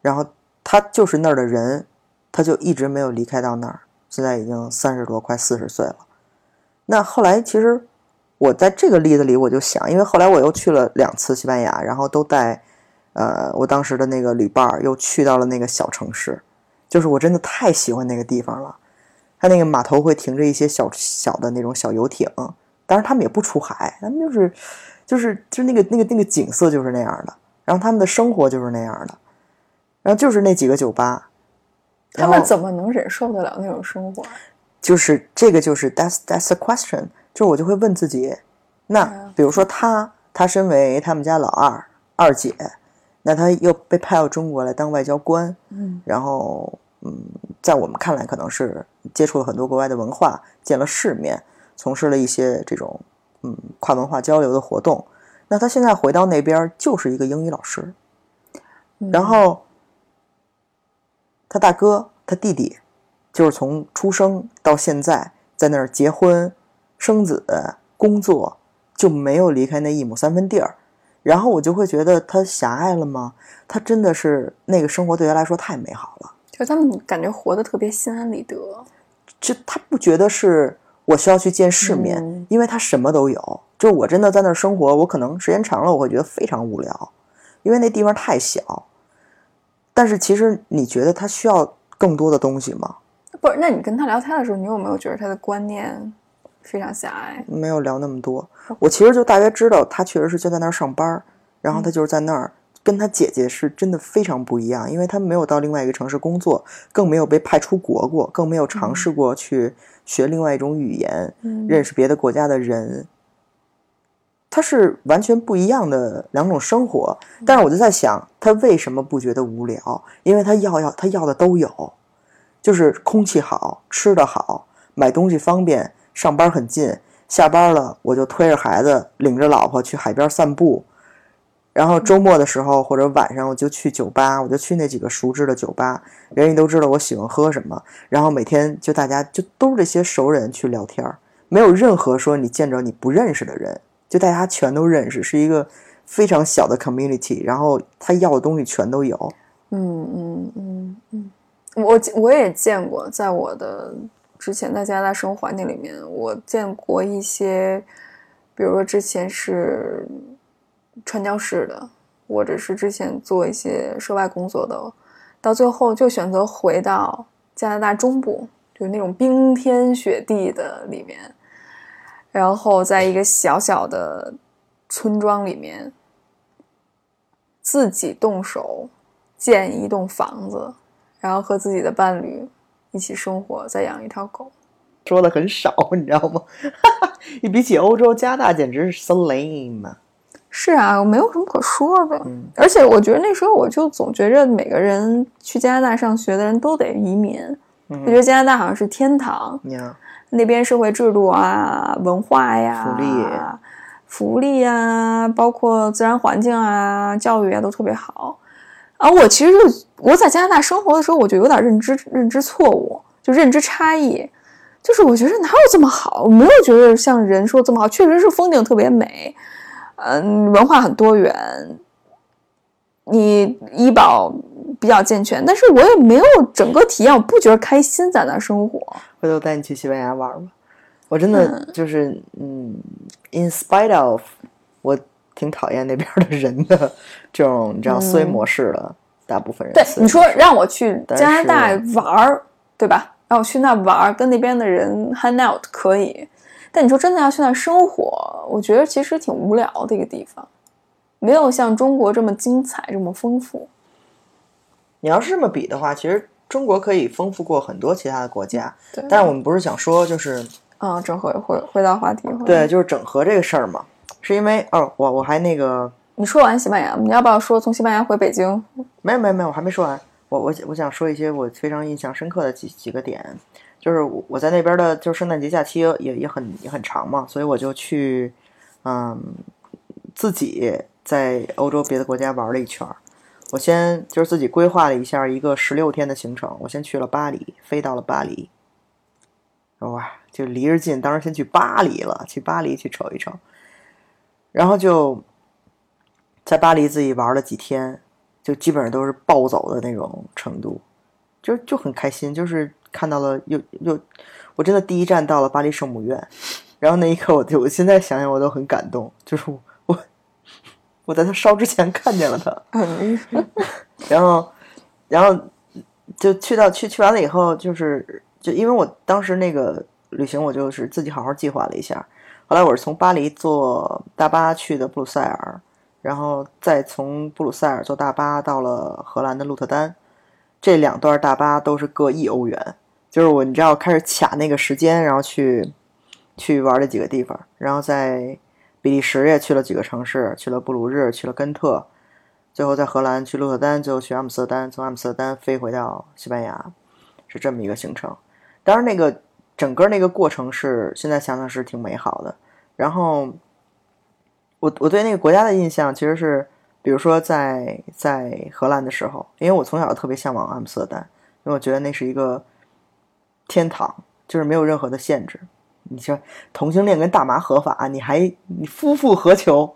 [SPEAKER 3] 然后他就是那儿的人，他就一直没有离开到那儿，现在已经三十多快四十岁了。那后来其实我在这个例子里我就想，因为后来我又去了两次西班牙，然后都带呃我当时的那个旅伴又去到了那个小城市，就是我真的太喜欢那个地方了。它那个码头会停着一些小小的那种小游艇，当然他们也不出海，他们就是就是就那个那个那个景色就是那样的，然后他们的生活就是那样的，然后就是那几个酒吧，
[SPEAKER 2] 他们怎么能忍受得了那种生活？
[SPEAKER 3] 就是这个就是 that's that's the question，就是我就会问自己，那
[SPEAKER 2] 嗯
[SPEAKER 3] 比如说他，他身为他们家老二二姐，那他又被派到中国来当外交官，
[SPEAKER 2] 嗯
[SPEAKER 3] 然后嗯，在我们看来可能是接触了很多国外的文化，见了世面，从事了一些这种嗯跨文化交流的活动。那他现在回到那边就是一个英语老师，
[SPEAKER 2] 嗯
[SPEAKER 3] 然后他大哥、他弟弟，就是从出生到现在在那儿结婚、生子、工作，就没有离开那一亩三分地儿。然后我就会觉得他狭隘了吗？他真的是那个生活对他来说太美好了。
[SPEAKER 2] 就他们感觉活得特别心安理得。
[SPEAKER 3] 就他不觉得是我需要去见世面，
[SPEAKER 2] 嗯
[SPEAKER 3] 因为他什么都有。就我真的在那儿生活，我可能时间长了，我会觉得非常无聊，因为那地方太小。但是其实你觉得他需要更多的东西吗？
[SPEAKER 2] 不是，那你跟他聊天的时候，你有没有觉得他的观念非常狭隘？
[SPEAKER 3] 没有聊那么多，我其实就大约知道他确实是就在那儿上班，然后他就是在那儿。跟他姐姐是真的非常不一样，因为他没有到另外一个城市工作，更没有被派出国过，更没有尝试过去学另外一种语言，
[SPEAKER 2] 嗯
[SPEAKER 3] 认识别的国家的人，他是完全不一样的两种生活。但是我就在想，他为什么不觉得无聊？因为他要要他要的都有，就是空气好，吃的好，买东西方便，上班很近，下班了我就推着孩子，领着老婆去海边散步。然后周末的时候或者晚上，我就去酒吧，我就去那几个熟知的酒吧，人家都知道我喜欢喝什么。然后每天就大家就都是这些熟人去聊天儿，没有任何说你见着你不认识的人，就大家全都认识，是一个非常小的 community。然后他要的东西全都有，
[SPEAKER 2] 嗯嗯嗯嗯，我我也见过，在我的之前在加拿大生活环境里面，我见过一些，比如说之前是传教士的，或者是之前做一些涉外工作的，到最后就选择回到加拿大中部，就是那种冰天雪地的里面，然后在一个小小的村庄里面，自己动手建一栋房子，然后和自己的伴侣一起生活，再养一条狗。
[SPEAKER 3] 说的很少，你知道吗？你比起欧洲，加拿大简直是 so lame。
[SPEAKER 2] 是啊，我没有什么可说的。
[SPEAKER 3] 嗯
[SPEAKER 2] 而且我觉得那时候我就总觉着每个人去加拿大上学的人都得移民，
[SPEAKER 3] 嗯
[SPEAKER 2] 我觉得加拿大好像是天堂，
[SPEAKER 3] 呀，
[SPEAKER 2] 那边社会制度啊、文化呀、
[SPEAKER 3] 福利、
[SPEAKER 2] 福利啊，包括自然环境啊、教育啊都特别好。而我其实就我在加拿大生活的时候，我就有点认知认知错误，就认知差异。就是我觉得哪有这么好？我没有觉得像人说这么好，确实是风景特别美，嗯，文化很多元，你医保比较健全，但是我也没有整个体验，我不觉得开心在那儿生活。
[SPEAKER 3] 回头带你去西班牙玩吧。我真的就是，嗯，in spite of 我挺讨厌那边的人的这种你知道思维模式的，大部分人
[SPEAKER 2] 嗯对你说让我去加拿大玩儿，对吧？让我去那玩儿，跟那边的人 hang out 可以，但你说真的要去那生活，我觉得其实挺无聊的一个地方，没有像中国这么精彩，这么丰富。
[SPEAKER 3] 你要是这么比的话，其实中国可以丰富过很多其他的国家，
[SPEAKER 2] 对，
[SPEAKER 3] 但是我们不是想说就是
[SPEAKER 2] 啊，整合回回到话题，
[SPEAKER 3] 对，就是整合这个事儿嘛，是因为哦，我我还那个
[SPEAKER 2] 你说完西班牙，你要不要说从西班牙回北京？
[SPEAKER 3] 没有没有没有，我还没说完。我我我想说一些我非常印象深刻的几几个点，就是我我在那边的，就是圣诞节假期也也很也很长嘛，所以我就去，嗯，自己在欧洲别的国家玩了一圈儿。我先就是自己规划了一下一个十六天的行程，我先去了巴黎，飞到了巴黎，哇，就离着近，当时先去巴黎了，去巴黎去瞅一瞅，然后就在巴黎自己玩了几天，就基本上都是暴走的那种程度，就就很开心，就是看到了又又，我真的第一站到了巴黎圣母院，然后那一刻我就我现在想想我都很感动，就是我我在他烧之前看见了它，
[SPEAKER 2] 嗯，
[SPEAKER 3] 然后然后就去到去去完了以后，就是就因为我当时那个旅行我就是自己好好计划了一下，后来我是从巴黎坐大巴去的布鲁塞尔。然后再从布鲁塞尔坐大巴到了荷兰的鹿特丹，这两段大巴都是各一欧元。就是我，你知道，开始卡那个时间，然后去去玩这几个地方，然后在比利时也去了几个城市，去了布鲁日，去了根特，最后在荷兰去鹿特丹，最后去阿姆斯特丹，从阿姆斯特丹飞回到西班牙，是这么一个行程。当然，那个整个那个过程是现在想想是挺美好的。然后。我我对那个国家的印象其实是，比如说在在荷兰的时候，因为我从小特别向往阿姆斯特丹，因为我觉得那是一个天堂，就是没有任何的限制。你说同性恋跟大麻合法，你还你夫复何求，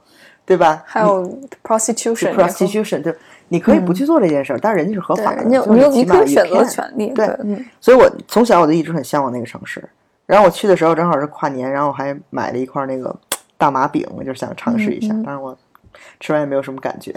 [SPEAKER 3] 对吧？
[SPEAKER 2] 还有
[SPEAKER 3] prostitution，prostitution，就你可以不去做这件事儿，但是人家是合法的，
[SPEAKER 2] 你有你有你
[SPEAKER 3] 起码
[SPEAKER 2] 可以选择权利，
[SPEAKER 3] 对
[SPEAKER 2] 嗯
[SPEAKER 3] 所以我从小我就一直很向往那个城市。然后我去的时候正好是跨年，然后我还买了一块那个大麻饼，我就想尝试一下。
[SPEAKER 2] 嗯嗯
[SPEAKER 3] 当然我吃完也没有什么感觉，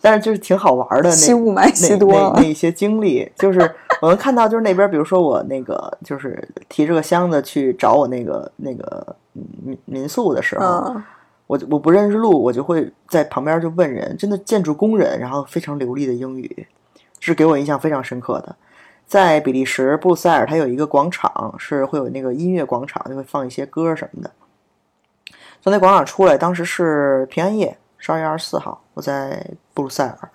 [SPEAKER 3] 但是就是挺好玩的那。
[SPEAKER 2] 吸雾霾吸
[SPEAKER 3] 那
[SPEAKER 2] 多了
[SPEAKER 3] 那那一些经历，就是我能看到，就是那边，比如说我那个，就是提着个箱子去找我那个那个嗯民民宿的时候，
[SPEAKER 2] 嗯，
[SPEAKER 3] 我我不认识路，我就会在旁边就问人，真的建筑工人，然后非常流利的英语，是给我印象非常深刻的。在比利时布鲁塞尔，它有一个广场，是会有那个音乐广场，就会放一些歌什么的。从那广场出来，当时是平安夜，十二月二十四号，我在布鲁塞尔。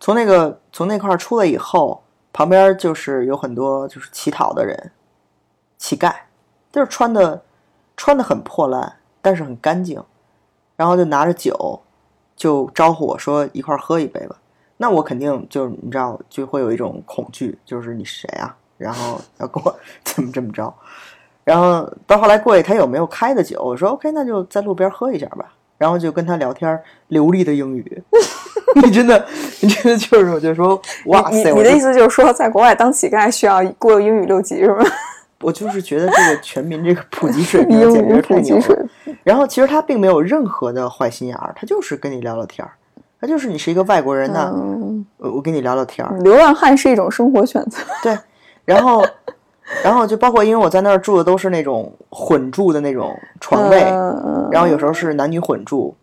[SPEAKER 3] 从那个从那块儿出来以后，旁边就是有很多就是乞讨的人，乞丐，就是穿的穿的很破烂，但是很干净，然后就拿着酒，就招呼我说一块儿喝一杯吧。那我肯定就你知道，就会有一种恐惧，就是你谁啊？然后要跟我 怎么这么着？然后到后来过去，他有没有开的酒？我说 OK，那就在路边喝一下吧。然后就跟他聊天，流利的英语，你真的，你真的就是，我就说，哇塞！
[SPEAKER 2] 你你的意思就是说，在国外当乞丐需要过英语六级是吗？
[SPEAKER 3] 我就是觉得这个全民这个普及水平简直太牛了。然后其实他并没有任何的坏心眼儿，他就是跟你聊聊天儿，他就是你是一个外国人呢，我跟你聊聊天儿，
[SPEAKER 2] 流浪汉是一种生活选择。
[SPEAKER 3] 对，然后，然后就包括因为我在那儿住的都是那种混住的那种床位，
[SPEAKER 2] 嗯
[SPEAKER 3] 然后有时候是男女混住，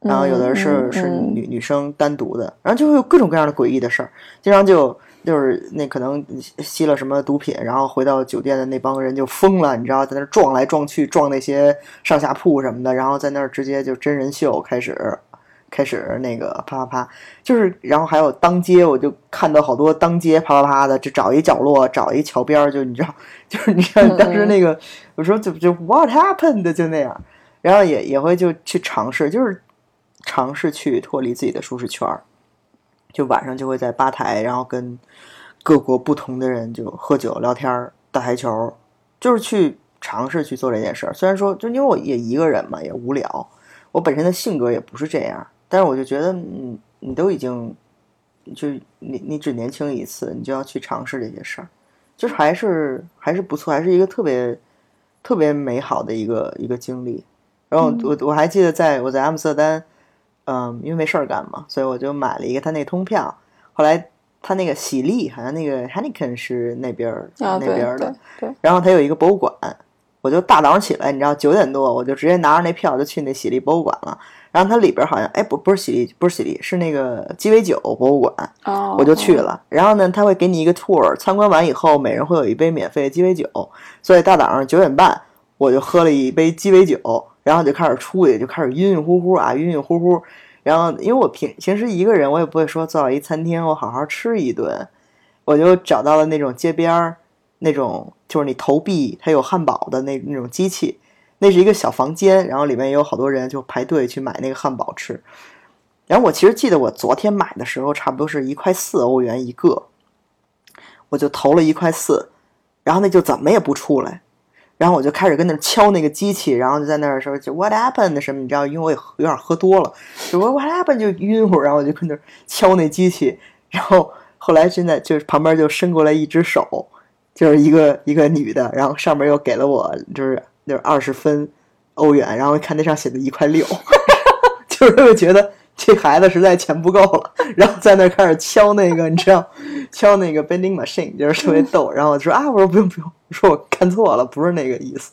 [SPEAKER 3] 然后有的是、是女女生单独的，然后就会有各种各样的诡异的事儿，经常就就是那可能吸了什么毒品，然后回到酒店的那帮人就疯了，你知道，在那儿撞来撞去，撞那些上下铺什么的，然后在那儿直接就真人秀开始。开始那个啪啪啪，就是，然后还有当街，我就看到好多当街啪啪啪的，就找一角落，找一桥边儿，就你知道，就是你看当时那个，有时候就就 What happened 就那样，然后也也会就去尝试，就是尝试去脱离自己的舒适圈儿，就晚上就会在吧台，然后跟各国不同的人就喝酒聊天儿、打台球，就是去尝试去做这件事儿。虽然说，就因为我也一个人嘛，也无聊，我本身的性格也不是这样，但是我就觉得，嗯，你都已经就你你只年轻一次，你就要去尝试这些事儿，就是还是还是不错，还是一个特别特别美好的一个一个经历。然后我我还记得在我在阿姆斯特丹，嗯，因为没事儿干嘛，所以我就买了一个他那通票。后来他那个喜力好像那个 Heineken 是那边儿、
[SPEAKER 2] 啊，
[SPEAKER 3] 那边儿的，
[SPEAKER 2] 对，
[SPEAKER 3] 然后他有一个博物馆，我就大早上起来，你知道九点多，我就直接拿着那票就去那喜力博物馆了。然后它里边好像，哎，不不是喜力，不是喜力，是那个鸡尾酒博物馆，
[SPEAKER 2] 哦，
[SPEAKER 3] 我就去了。然后呢，他会给你一个 tour，参观完以后，每人会有一杯免费的鸡尾酒。所以大早上九点半，我就喝了一杯鸡尾酒，然后就开始出去，就开始晕晕乎乎啊，晕晕乎乎。然后因为我平平时一个人，我也不会说坐到一餐厅我好好吃一顿，我就找到了那种街边儿那种就是你投币它有汉堡的那那种机器，那是一个小房间，然后里面也有好多人就排队去买那个汉堡吃。然后我其实记得我昨天买的时候，差不多是一块四欧元一个，我就投了一块四，然后那就怎么也不出来，然后我就开始跟那敲那个机器，然后就在那儿说就 What happened 什么，你知道，因为我也有点喝多了，就 What happened 就晕乎，然后我就跟那儿敲那机器，然后后来现在就是旁边就伸过来一只手，就是一个一个女的，然后上面又给了我就是就是二十分欧元，然后看那上写的一块六，就是会觉得这孩子实在钱不够了，然后在那开始敲那个你知道敲那个 bending machine，就是特别 逗，然后我说啊，我说不用不用，我说我看错了，不是那个意思。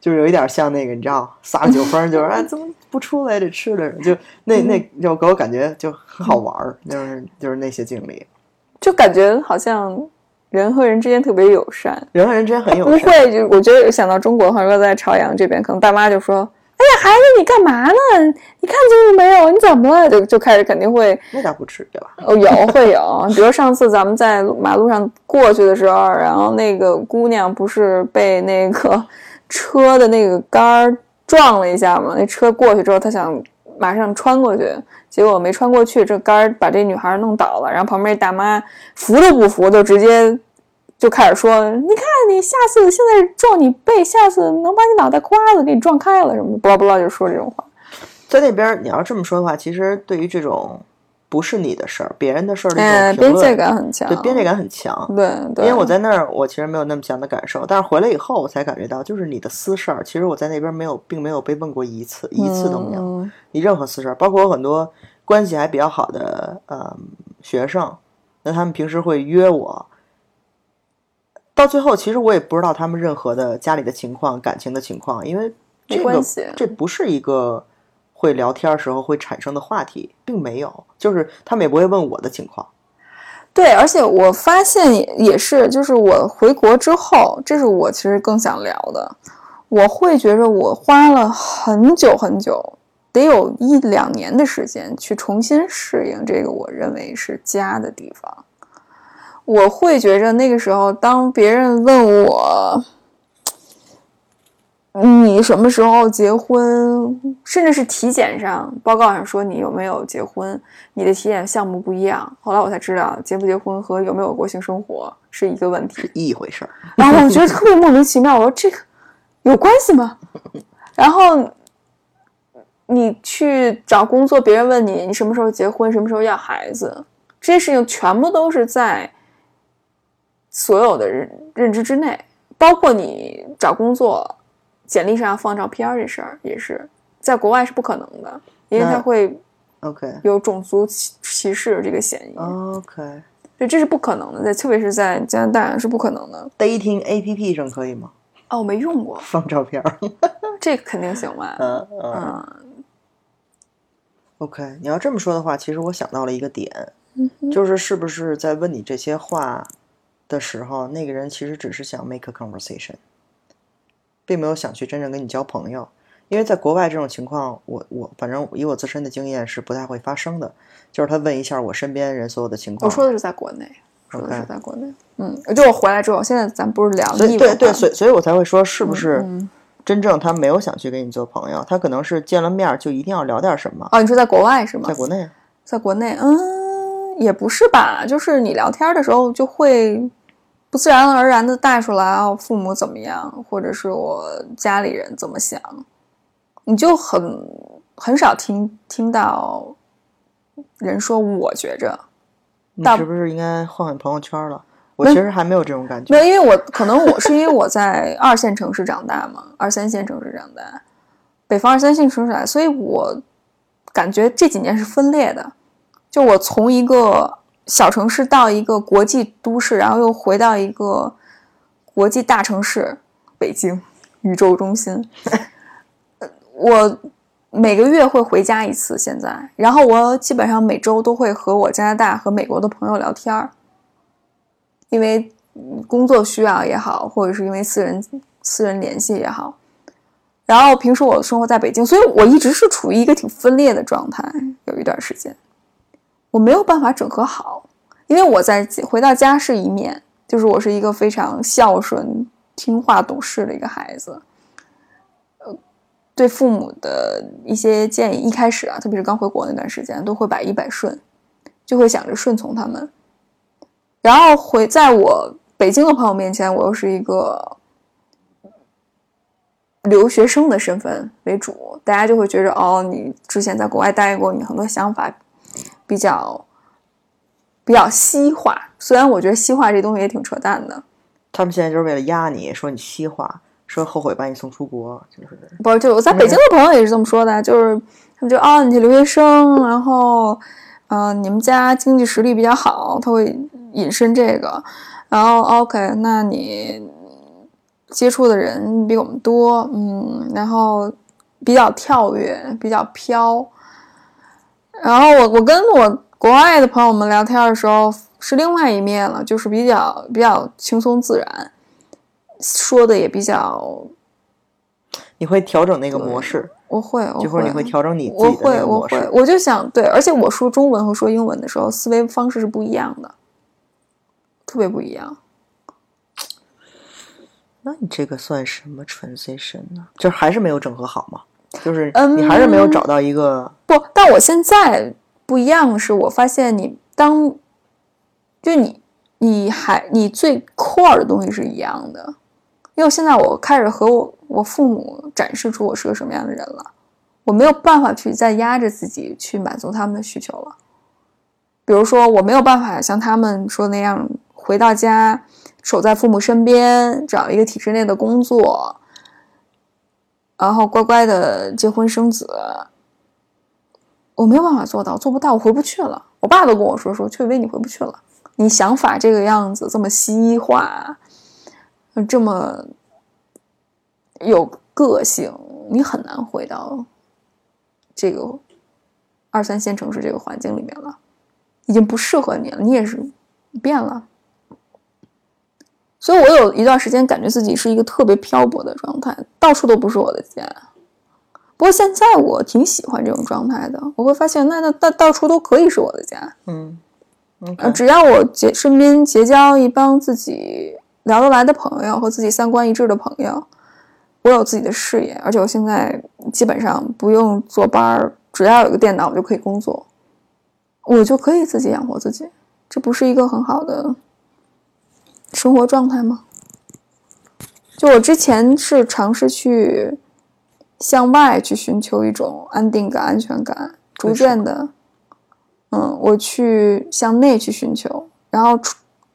[SPEAKER 3] 就是有一点像那个，你知道，撒了酒疯，就是啊，怎么不出来这吃的？就那那就给我感觉就很好玩儿，就是就是那些经历，
[SPEAKER 2] 就感觉好像人和人之间特别友善，
[SPEAKER 3] 人和人之间很友善。
[SPEAKER 2] 不会就我觉得想到中国的话，如果在朝阳这边，可能大妈就说：“哎呀，孩子你干嘛呢？你看清楚没有？你怎么了？”就就开始肯定会
[SPEAKER 3] 那倒不至于吧？
[SPEAKER 2] 哦，有会有，比如上次咱们在马路上过去的时候，然后那个姑娘不是被那个 车的那个杆儿撞了一下嘛？那车过去之后，她想马上穿过去，结果没穿过去，这杆儿把这女孩弄倒了，然后旁边这大妈扶都不扶，就直接就开始说：“你看你下次现在撞你背，下次能把你脑袋瓜子给你撞开了什么的，不拉不拉就说这种话。
[SPEAKER 3] 在那边，你要这么说的话，其实对于这种不是你的事儿、别人的事儿的
[SPEAKER 2] 哎，
[SPEAKER 3] 这种评论，
[SPEAKER 2] 边界感很强，
[SPEAKER 3] 对边界感很强。
[SPEAKER 2] 对对，
[SPEAKER 3] 因为我在那儿，我其实没有那么强的感受，但是回来以后，我才感觉到，就是你的私事儿，其实我在那边没有，并没有被问过一次，一次都没有。
[SPEAKER 2] 嗯
[SPEAKER 3] 你任何私事儿，包括我很多关系还比较好的呃学生，那他们平时会约我，到最后其实我也不知道他们任何的家里的情况、感情的情况，因为这个
[SPEAKER 2] 没关系
[SPEAKER 3] 这不是一个会聊天儿时候会产生的话题，并没有，就是他们也不会问我的情况。
[SPEAKER 2] 对，而且我发现也也是，就是我回国之后，这是我其实更想聊的。我会觉着我花了很久很久，得有一两年的时间去重新适应这个我认为是家的地方。我会觉着那个时候，当别人问我你什么时候结婚，甚至是体检上报告上说你有没有结婚，你的体检项目不一样。后来我才知道，结不结婚和有没有过性生活是一个问题。
[SPEAKER 3] 是一回事儿，
[SPEAKER 2] 然后我觉得特别莫名其妙，我说这个有关系吗？然后你去找工作，别人问你你什么时候结婚，什么时候要孩子，这些事情全部都是在所有的认认知之内，包括你找工作，简历上要放照片这事儿也是在国外是不可能的，因为
[SPEAKER 3] 那
[SPEAKER 2] 它会
[SPEAKER 3] OK
[SPEAKER 2] 有种族歧歧视这个嫌疑
[SPEAKER 3] ，OK。
[SPEAKER 2] 对，这是不可能的，在特别是在加拿大是不可能的。
[SPEAKER 3] dating A P P 上可以吗？
[SPEAKER 2] 哦，我没用过，
[SPEAKER 3] 放照片。
[SPEAKER 2] 这肯定行吧？
[SPEAKER 3] 嗯嗯。
[SPEAKER 2] 嗯
[SPEAKER 3] OK，你要这么说的话，其实我想到了一个点，
[SPEAKER 2] 嗯
[SPEAKER 3] 就是是不是在问你这些话的时候，那个人其实只是想 make a conversation，并没有想去真正跟你交朋友。因为在国外这种情况，我我反正以我自身的经验是不太会发生的。就是他问一下我身边人所有的情况，
[SPEAKER 2] 我说的是在国内，说的是在国内。嗯，就我回来之后，现在咱不是聊
[SPEAKER 3] 所以
[SPEAKER 2] 异文化
[SPEAKER 3] 对对，所以所以我才会说，是不是
[SPEAKER 2] 嗯
[SPEAKER 3] 真正他没有想去跟你做朋友，他可能是见了面就一定要聊点什么。
[SPEAKER 2] 哦，你说在国外是吗？
[SPEAKER 3] 在国内，
[SPEAKER 2] 在国内，嗯，也不是吧，就是你聊天的时候就会不自然而然的带出来哦，父母怎么样，或者是我家里人怎么想，你就很很少听听到人说我觉着，
[SPEAKER 3] 你是不是应该换换朋友圈了？我其实还没有这种感觉。
[SPEAKER 2] 没有，因为我可能我是因为我在二线城市长大嘛，二三线城市长大，北方二三线城市来，所以我感觉这几年是分裂的。就我从一个小城市到一个国际都市，然后又回到一个国际大城市北京，宇宙中心。我每个月会回家一次，现在，然后我基本上每周都会和我加拿大和美国的朋友聊天儿，因为工作需要也好，或者是因为私人私人联系也好。然后平时我生活在北京，所以我一直是处于一个挺分裂的状态，有一段时间，我没有办法整合好，因为我在回到家是一面，就是我是一个非常孝顺、听话、懂事的一个孩子，呃，对父母的一些建议，一开始啊，特别是刚回国那段时间，都会百依百顺，就会想着顺从他们，然后回在我北京的朋友面前，我又是一个。留学生的身份为主，大家就会觉得哦，你之前在国外待过，你很多想法比较比较西化。虽然我觉得西化这东西也挺扯淡的。
[SPEAKER 3] 他们现在就是为了压你，说你西化，说后悔把你送出国，就是
[SPEAKER 2] 不是？就我在北京的朋友也是这么说的，就是他们就哦，你是留学生，然后嗯、呃你们家经济实力比较好，他会引申这个，然后 OK，那你。接触的人比我们多，嗯，然后比较跳跃，比较飘。然后我我跟我国外的朋友们聊天的时候是另外一面了，就是比较比较轻松自然，说的也比较。
[SPEAKER 3] 你会调整那个模式，
[SPEAKER 2] 我会，我
[SPEAKER 3] 就或者你会调整你自
[SPEAKER 2] 我
[SPEAKER 3] 己的那
[SPEAKER 2] 会，我会，。我就想对，而且我说中文和说英文的时候，思维方式是不一样的，特别不一样。
[SPEAKER 3] 那你这个算什么 transition 呢？就还是没有整合好吗？就是
[SPEAKER 2] 嗯
[SPEAKER 3] 你还是没有找到一个，
[SPEAKER 2] 不，但我现在不一样的是，我发现你当，就你你还你最 core 的东西是一样的，因为现在我开始和我我父母展示出我是个什么样的人了，我没有办法去再压着自己去满足他们的需求了。比如说，我没有办法像他们说那样回到家守在父母身边，找一个体制内的工作，然后乖乖的结婚生子。我没有办法做到，做不到，我回不去了。我爸都跟我说说，雀薇你回不去了，你想法这个样子，这么西化，这么有个性，你很难回到这个二三线城市这个环境里面了，已经不适合你了，你也是变了。所以我有一段时间感觉自己是一个特别漂泊的状态，到处都不是我的家。不过现在我挺喜欢这种状态的，我会发现那那到到处都可以是我的家，
[SPEAKER 3] 嗯
[SPEAKER 2] 呃只要我结身边结交一帮自己聊得来的朋友和自己三观一致的朋友，我有自己的事业，而且我现在基本上不用坐班儿，只要有个电脑我就可以工作，我就可以自己养活自己，这不是一个很好的生活状态吗？就我之前是尝试去向外去寻求一种安定感、安全感，逐渐的，嗯，我去向内去寻求，然后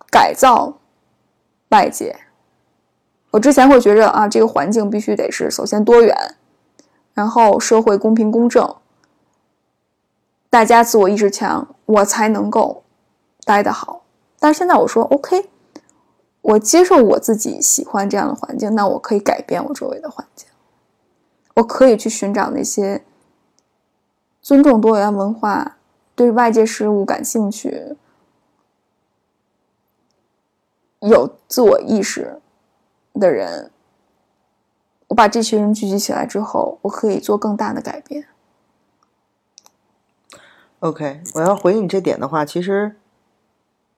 [SPEAKER 2] 改造外界。我之前会觉着啊，这个环境必须得是首先多元，然后社会公平公正，大家自我意识强，我才能够待得好。但是现在我说 OK，我接受我自己喜欢这样的环境，那我可以改变我周围的环境，我可以去寻找那些尊重多元文化、对外界事物感兴趣、有自我意识的人。我把这群人聚集起来之后，我可以做更大的改变。
[SPEAKER 3] OK，我要回应你这点的话，其实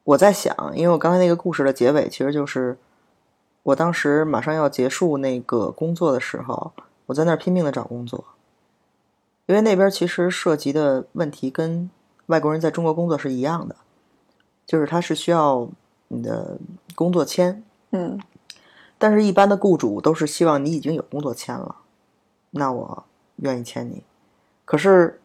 [SPEAKER 3] 我在想，因为我刚才那个故事的结尾，其实就是我当时马上要结束那个工作的时候，我在那儿拼命的找工作，因为那边其实涉及的问题跟外国人在中国工作是一样的，就是他是需要你的工作签，
[SPEAKER 2] 嗯。
[SPEAKER 3] 但是，一般的雇主都是希望你已经有工作签了，那我愿意签你。可是，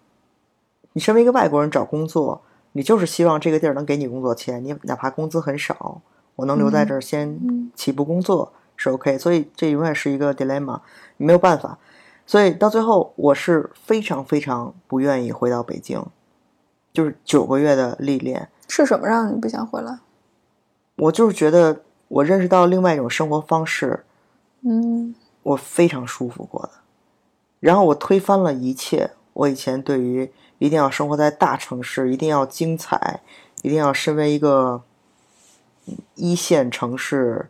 [SPEAKER 3] 你身为一个外国人找工作，你就是希望这个地儿能给你工作签，你哪怕工资很少，我能留在这儿先
[SPEAKER 2] 嗯。
[SPEAKER 3] 起步工作是 OK。所以这永远是一个 dilemma，你没有办法。所以到最后，我是非常非常不愿意回到北京，就是九个月的历练，
[SPEAKER 2] 是什么让你不想回来？
[SPEAKER 3] 我就是觉得我认识到另外一种生活方式，
[SPEAKER 2] 嗯
[SPEAKER 3] 我非常舒服过的。然后我推翻了一切，我以前对于一定要生活在大城市，一定要精彩，一定要身为一个嗯一线城市，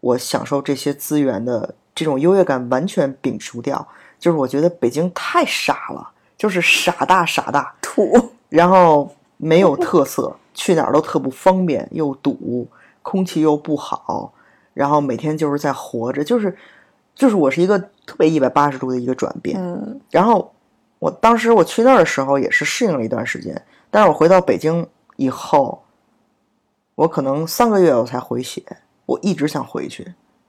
[SPEAKER 3] 我享受这些资源的这种优越感完全摒除掉。就是我觉得北京太傻了，就是傻大傻大，
[SPEAKER 2] 土，
[SPEAKER 3] 然后没有特色，去哪儿都特不方便，又堵，空气又不好，然后每天就是在活着，就是就是我是一个特别一百八十度的一个转变。
[SPEAKER 2] 嗯
[SPEAKER 3] 然后我当时我去那儿的时候也是适应了一段时间，但是我回到北京以后，我可能三个月我才回血，我一直想回去，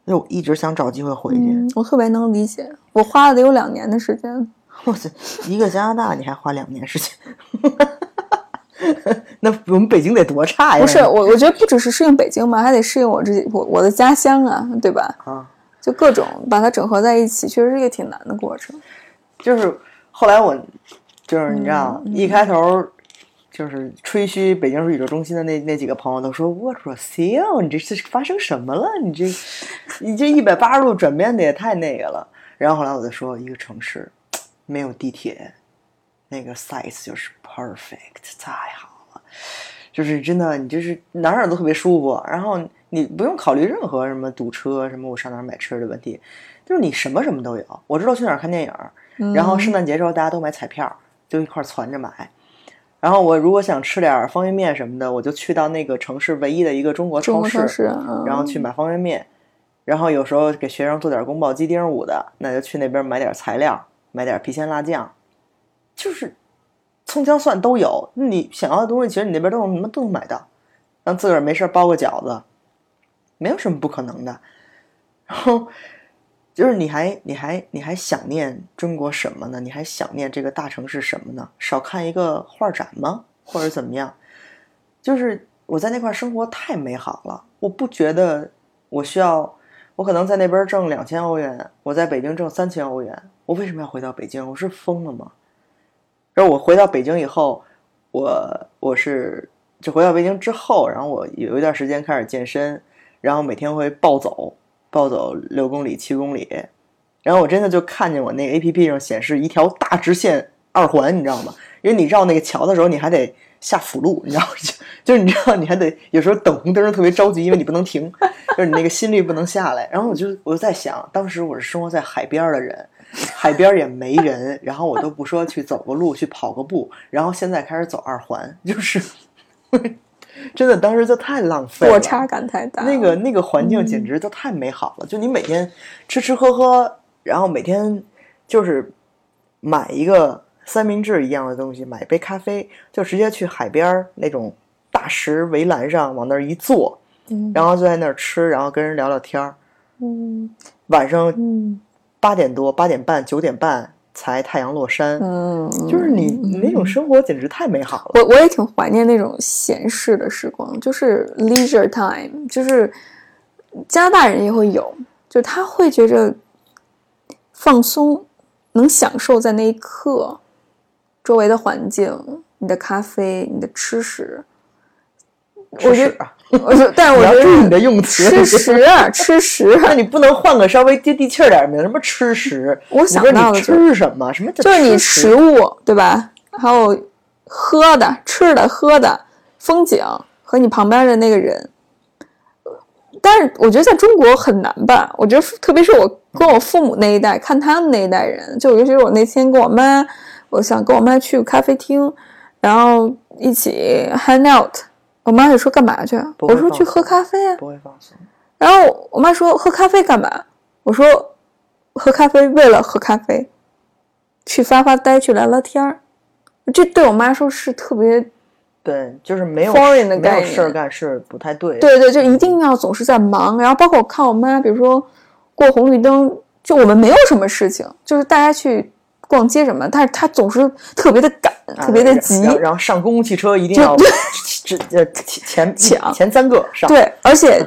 [SPEAKER 3] 因为我一直想找机会回去。
[SPEAKER 2] 嗯，我特别能理解，我花了得有两年的时间。
[SPEAKER 3] 我操，一个加拿大你还花两年时间，那我们北京得多差呀？
[SPEAKER 2] 不是我，我觉得不只是适应北京嘛，还得适应我这我我的家乡啊，对吧？
[SPEAKER 3] 啊，
[SPEAKER 2] 就各种把它整合在一起，确实是一个挺难的过程。
[SPEAKER 3] 就是后来我就是你知道，
[SPEAKER 2] 嗯
[SPEAKER 3] 一开头就是吹嘘北京是宇宙中心的那那几个朋友都说 What Brazil？你这是发生什么了？你这你这一百八十度转变的也太那个了。然后后来我就说，一个城市没有地铁，那个 size 就是 perfect，太好了。就是真的，你就是哪儿哪儿都特别舒服，然后你不用考虑任何什么堵车、什么我上哪儿买吃的问题，就是你什么什么都有。我知道去哪儿看电影，然后圣诞节时候大家都买彩票，就一块儿攒着买。然后我如果想吃点方便面什么的，我就去到那个城市唯一的一个中国超市，
[SPEAKER 2] 超市，嗯、
[SPEAKER 3] 然后去买方便面。然后有时候给学生做点宫保鸡丁舞的，那就去那边买点材料，买点郫县辣酱，就是葱姜蒜都有。你想要的东西，其实你那边都能什么都能买到。让自个儿没事儿包个饺子，没有什么不可能的。然后就是你还你还你还想念中国什么呢？你还想念这个大城市什么呢？少看一个画展吗？或者怎么样？就是我在那块生活太美好了，我不觉得我需要，我可能在那边挣两千欧元，我在北京挣三千欧元，我为什么要回到北京？我是疯了吗？然后我回到北京以后，我我是就回到北京之后，然后我有一段时间开始健身，然后每天会暴走，暴走六公里、七公里，然后我真的就看见我那个 A P P 上显示一条大直线二环，你知道吗？因为你绕那个桥的时候，你还得下辅路，你知道吗？就就是你知道，你还得有时候等红灯特别着急，因为你不能停，就是你那个心率不能下来。然后我就我就在想，当时我是生活在海边的人，海边也没人，然后我都不说去走个路，去跑个步，然后现在开始走二环，就是 真的当时就太浪费了，
[SPEAKER 2] 落差感太大。
[SPEAKER 3] 那个那个环境简直就太美好了，就你每天吃吃喝喝，然后每天就是买一个三明治一样的东西，买一杯咖啡，就直接去海边儿那种大石围栏上往那儿一坐，
[SPEAKER 2] 嗯
[SPEAKER 3] 然后就在那儿吃，然后跟人聊聊天儿。
[SPEAKER 2] 嗯
[SPEAKER 3] 晚上
[SPEAKER 2] 嗯
[SPEAKER 3] 八点多、八点半、九点半才太阳落山，
[SPEAKER 2] 嗯，
[SPEAKER 3] 就是你你那种生活简直太美好了。
[SPEAKER 2] 我我也挺怀念那种闲适的时光，就是 leisure time，就是加拿大人也会有，就他会觉着放松，能享受在那一刻周围的环境、你的咖啡、你的吃食。我觉得！我说，但是我觉
[SPEAKER 3] 你要注意你的用词。
[SPEAKER 2] 吃食啊吃食，
[SPEAKER 3] 那你不能换个稍微接地气儿点儿名，什么吃食？
[SPEAKER 2] 我想到的就
[SPEAKER 3] 吃什么？什么
[SPEAKER 2] 就是你
[SPEAKER 3] 食
[SPEAKER 2] 物对吧？还有喝的、吃的、喝的、风景和你旁边的那个人。但是我觉得在中国很难吧？我觉得特别是我跟我父母那一代，看他们那一代人，就尤其是我那天跟我妈，我想跟我妈去咖啡厅，然后一起 hang out。我妈就说干嘛去？我说去喝咖啡啊。
[SPEAKER 3] 不会放松。
[SPEAKER 2] 然后我妈说喝咖啡干嘛？我说喝咖啡为了喝咖啡，去发发呆，去聊聊天儿。这对我妈说是特别
[SPEAKER 3] 对，就是没有事儿干是不太对。，
[SPEAKER 2] 对对，就一定要总是在忙。然后包括我看我妈，比如说过红绿灯，就我们没有什么事情，就是大家去逛街什么，但是她总是特别的赶，特别的急。
[SPEAKER 3] 然后然后上公共汽车一定
[SPEAKER 2] 就
[SPEAKER 3] 要 这呃前前
[SPEAKER 2] 抢
[SPEAKER 3] 前三个上。
[SPEAKER 2] 对，而且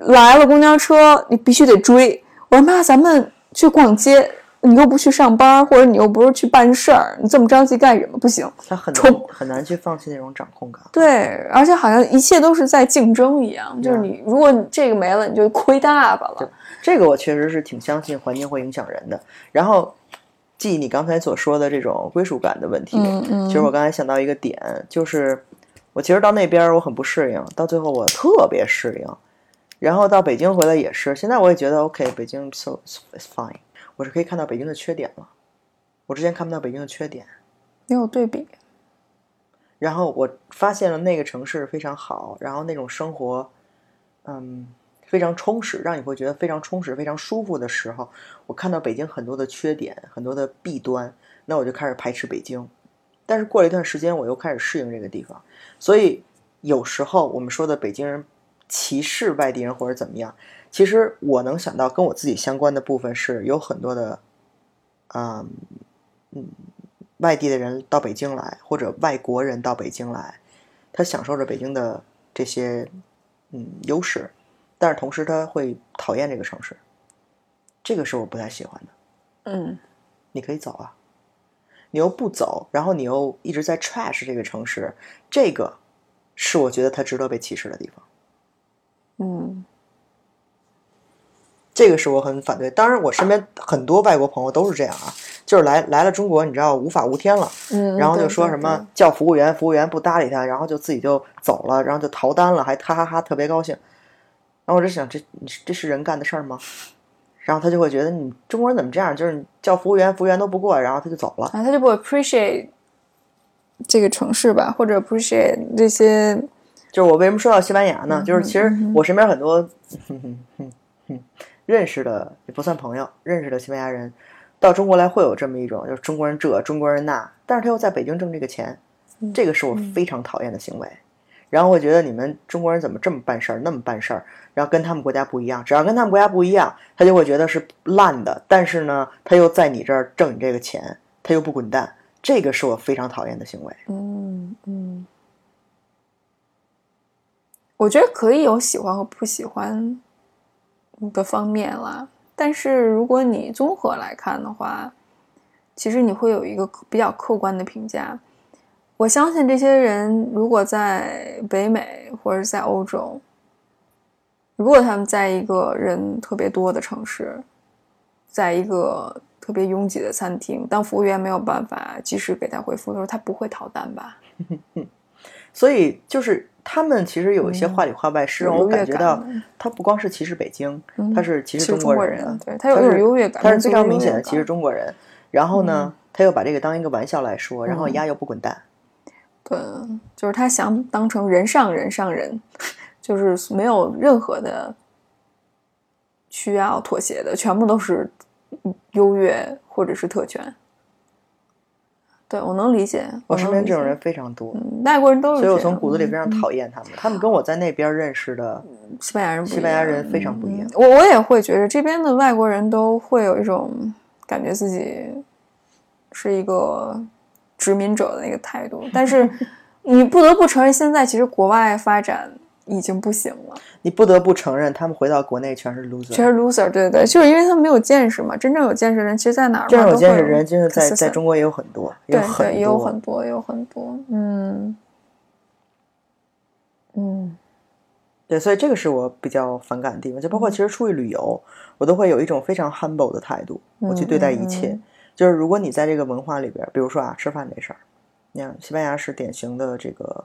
[SPEAKER 2] 来了公交车，你必须得追。我说妈，咱们去逛街，你又不去上班，或者你又不是去办事儿，你这么着急干什么？不行。
[SPEAKER 3] 他很难
[SPEAKER 2] 冲
[SPEAKER 3] 很难去放弃那种掌控感。
[SPEAKER 2] 对，而且好像一切都是在竞争一样，就是你如果你这个没了，你就亏大发了。
[SPEAKER 3] 这个我确实是挺相信环境会影响人的。然后，记你刚才所说的这种归属感的问题，
[SPEAKER 2] 嗯嗯
[SPEAKER 3] 其实我刚才想到一个点，就是我其实到那边我很不适应，到最后我特别适应。然后到北京回来也是，现在我也觉得 OK，北京 so it's fine，我是可以看到北京的缺点了。我之前看不到北京的缺点，
[SPEAKER 2] 没有对比，
[SPEAKER 3] 然后我发现了那个城市非常好，然后那种生活，嗯，非常充实，让你会觉得非常充实、非常舒服的时候，我看到北京很多的缺点、很多的弊端，那我就开始排斥北京。但是过了一段时间，我又开始适应这个地方，所以有时候我们说的北京人歧视外地人或者怎么样，其实我能想到跟我自己相关的部分是有很多的，啊、嗯，外地的人到北京来，或者外国人到北京来，他享受着北京的这些嗯优势，但是同时他会讨厌这个城市，这个是我不太喜欢的。
[SPEAKER 2] 嗯。
[SPEAKER 3] 你可以走啊，你又不走，然后你又一直在 trash 这个城市，这个是我觉得他值得被歧视的地方。
[SPEAKER 2] 嗯
[SPEAKER 3] 这个是我很反对。当然，我身边很多外国朋友都是这样啊，就是来来了中国，你知道无法无天了，
[SPEAKER 2] 嗯，
[SPEAKER 3] 然后就说什么叫服务员，服务员不搭理他，然后就自己就走了，然后就逃单了，还哈哈哈特别高兴。然后我就想，这你这是人干的事儿吗？然后他就会觉得你中国人怎么这样？就是你叫服务员，服务员都不过，然后他就走了。
[SPEAKER 2] 啊，他就不 appreciate 这个城市吧，或者 appreciate 这些，
[SPEAKER 3] 就是我为什么说到西班牙
[SPEAKER 2] 嗯
[SPEAKER 3] 呢？就是其实我身边很多哼哼哼哼认识的也不算朋友，认识的西班牙人到中国来会有这么一种，就是中国人这中国人那，但是他又在北京挣这个钱，
[SPEAKER 2] 嗯
[SPEAKER 3] 这个是我非常讨厌的行为。然后我觉得你们中国人怎么这么办事儿，那么办事儿，然后跟他们国家不一样，只要跟他们国家不一样，他就会觉得是烂的。但是呢，他又在你这儿挣你这个钱，他又不滚蛋，这个是我非常讨厌的行为。
[SPEAKER 2] 嗯嗯，我觉得可以有喜欢和不喜欢的方面啦，但是如果你综合来看的话，其实你会有一个比较客观的评价。我相信这些人如果在北美或者是在欧洲，如果他们在一个人特别多的城市，在一个特别拥挤的餐厅，当服务员没有办法及时给他回复的时候，他不会逃单吧？
[SPEAKER 3] 所以就是他们其实有一些话里话外是让我感觉到，他不光是歧视北京，
[SPEAKER 2] 嗯
[SPEAKER 3] 他是歧视
[SPEAKER 2] 中国
[SPEAKER 3] 国人
[SPEAKER 2] 对他有一种优越感
[SPEAKER 3] 他是非常明显的歧视中国人。然后呢，他又把这个当一个玩笑来说，然后丫又不滚蛋，
[SPEAKER 2] 对，就是他想当成人上人上人，就是没有任何的需要妥协的，全部都是优越或者是特权。对我能理解，
[SPEAKER 3] 我身边这种人非常多，
[SPEAKER 2] 嗯外国人都是，
[SPEAKER 3] 所以我从骨子里非常
[SPEAKER 2] 嗯
[SPEAKER 3] 讨厌他们。他们跟我在那边认识的，
[SPEAKER 2] 西班牙人
[SPEAKER 3] 西班牙人非常不一样
[SPEAKER 2] 嗯我我也会觉得这边的外国人都会有一种感觉自己是一个殖民者的那个态度，但是你不得不承认，现在其实国外发展已经不行了，
[SPEAKER 3] 你不得不承认，他们回到国内全是 loser。
[SPEAKER 2] 全是 loser，对对对，就是因为他们没有见识嘛。真正有见识的人，其实在哪儿
[SPEAKER 3] 真正有见识的人，真的在在中国也有很多，
[SPEAKER 2] 对
[SPEAKER 3] 有很
[SPEAKER 2] 对，也有很多，也有很多，嗯嗯
[SPEAKER 3] 对，所以这个是我比较反感的地方，就包括其实出去旅游，我都会有一种非常 humble 的态度，我去对待一切。
[SPEAKER 2] 嗯嗯
[SPEAKER 3] 就是如果你在这个文化里边，比如说啊，吃饭这事儿，你看西班牙是典型的这个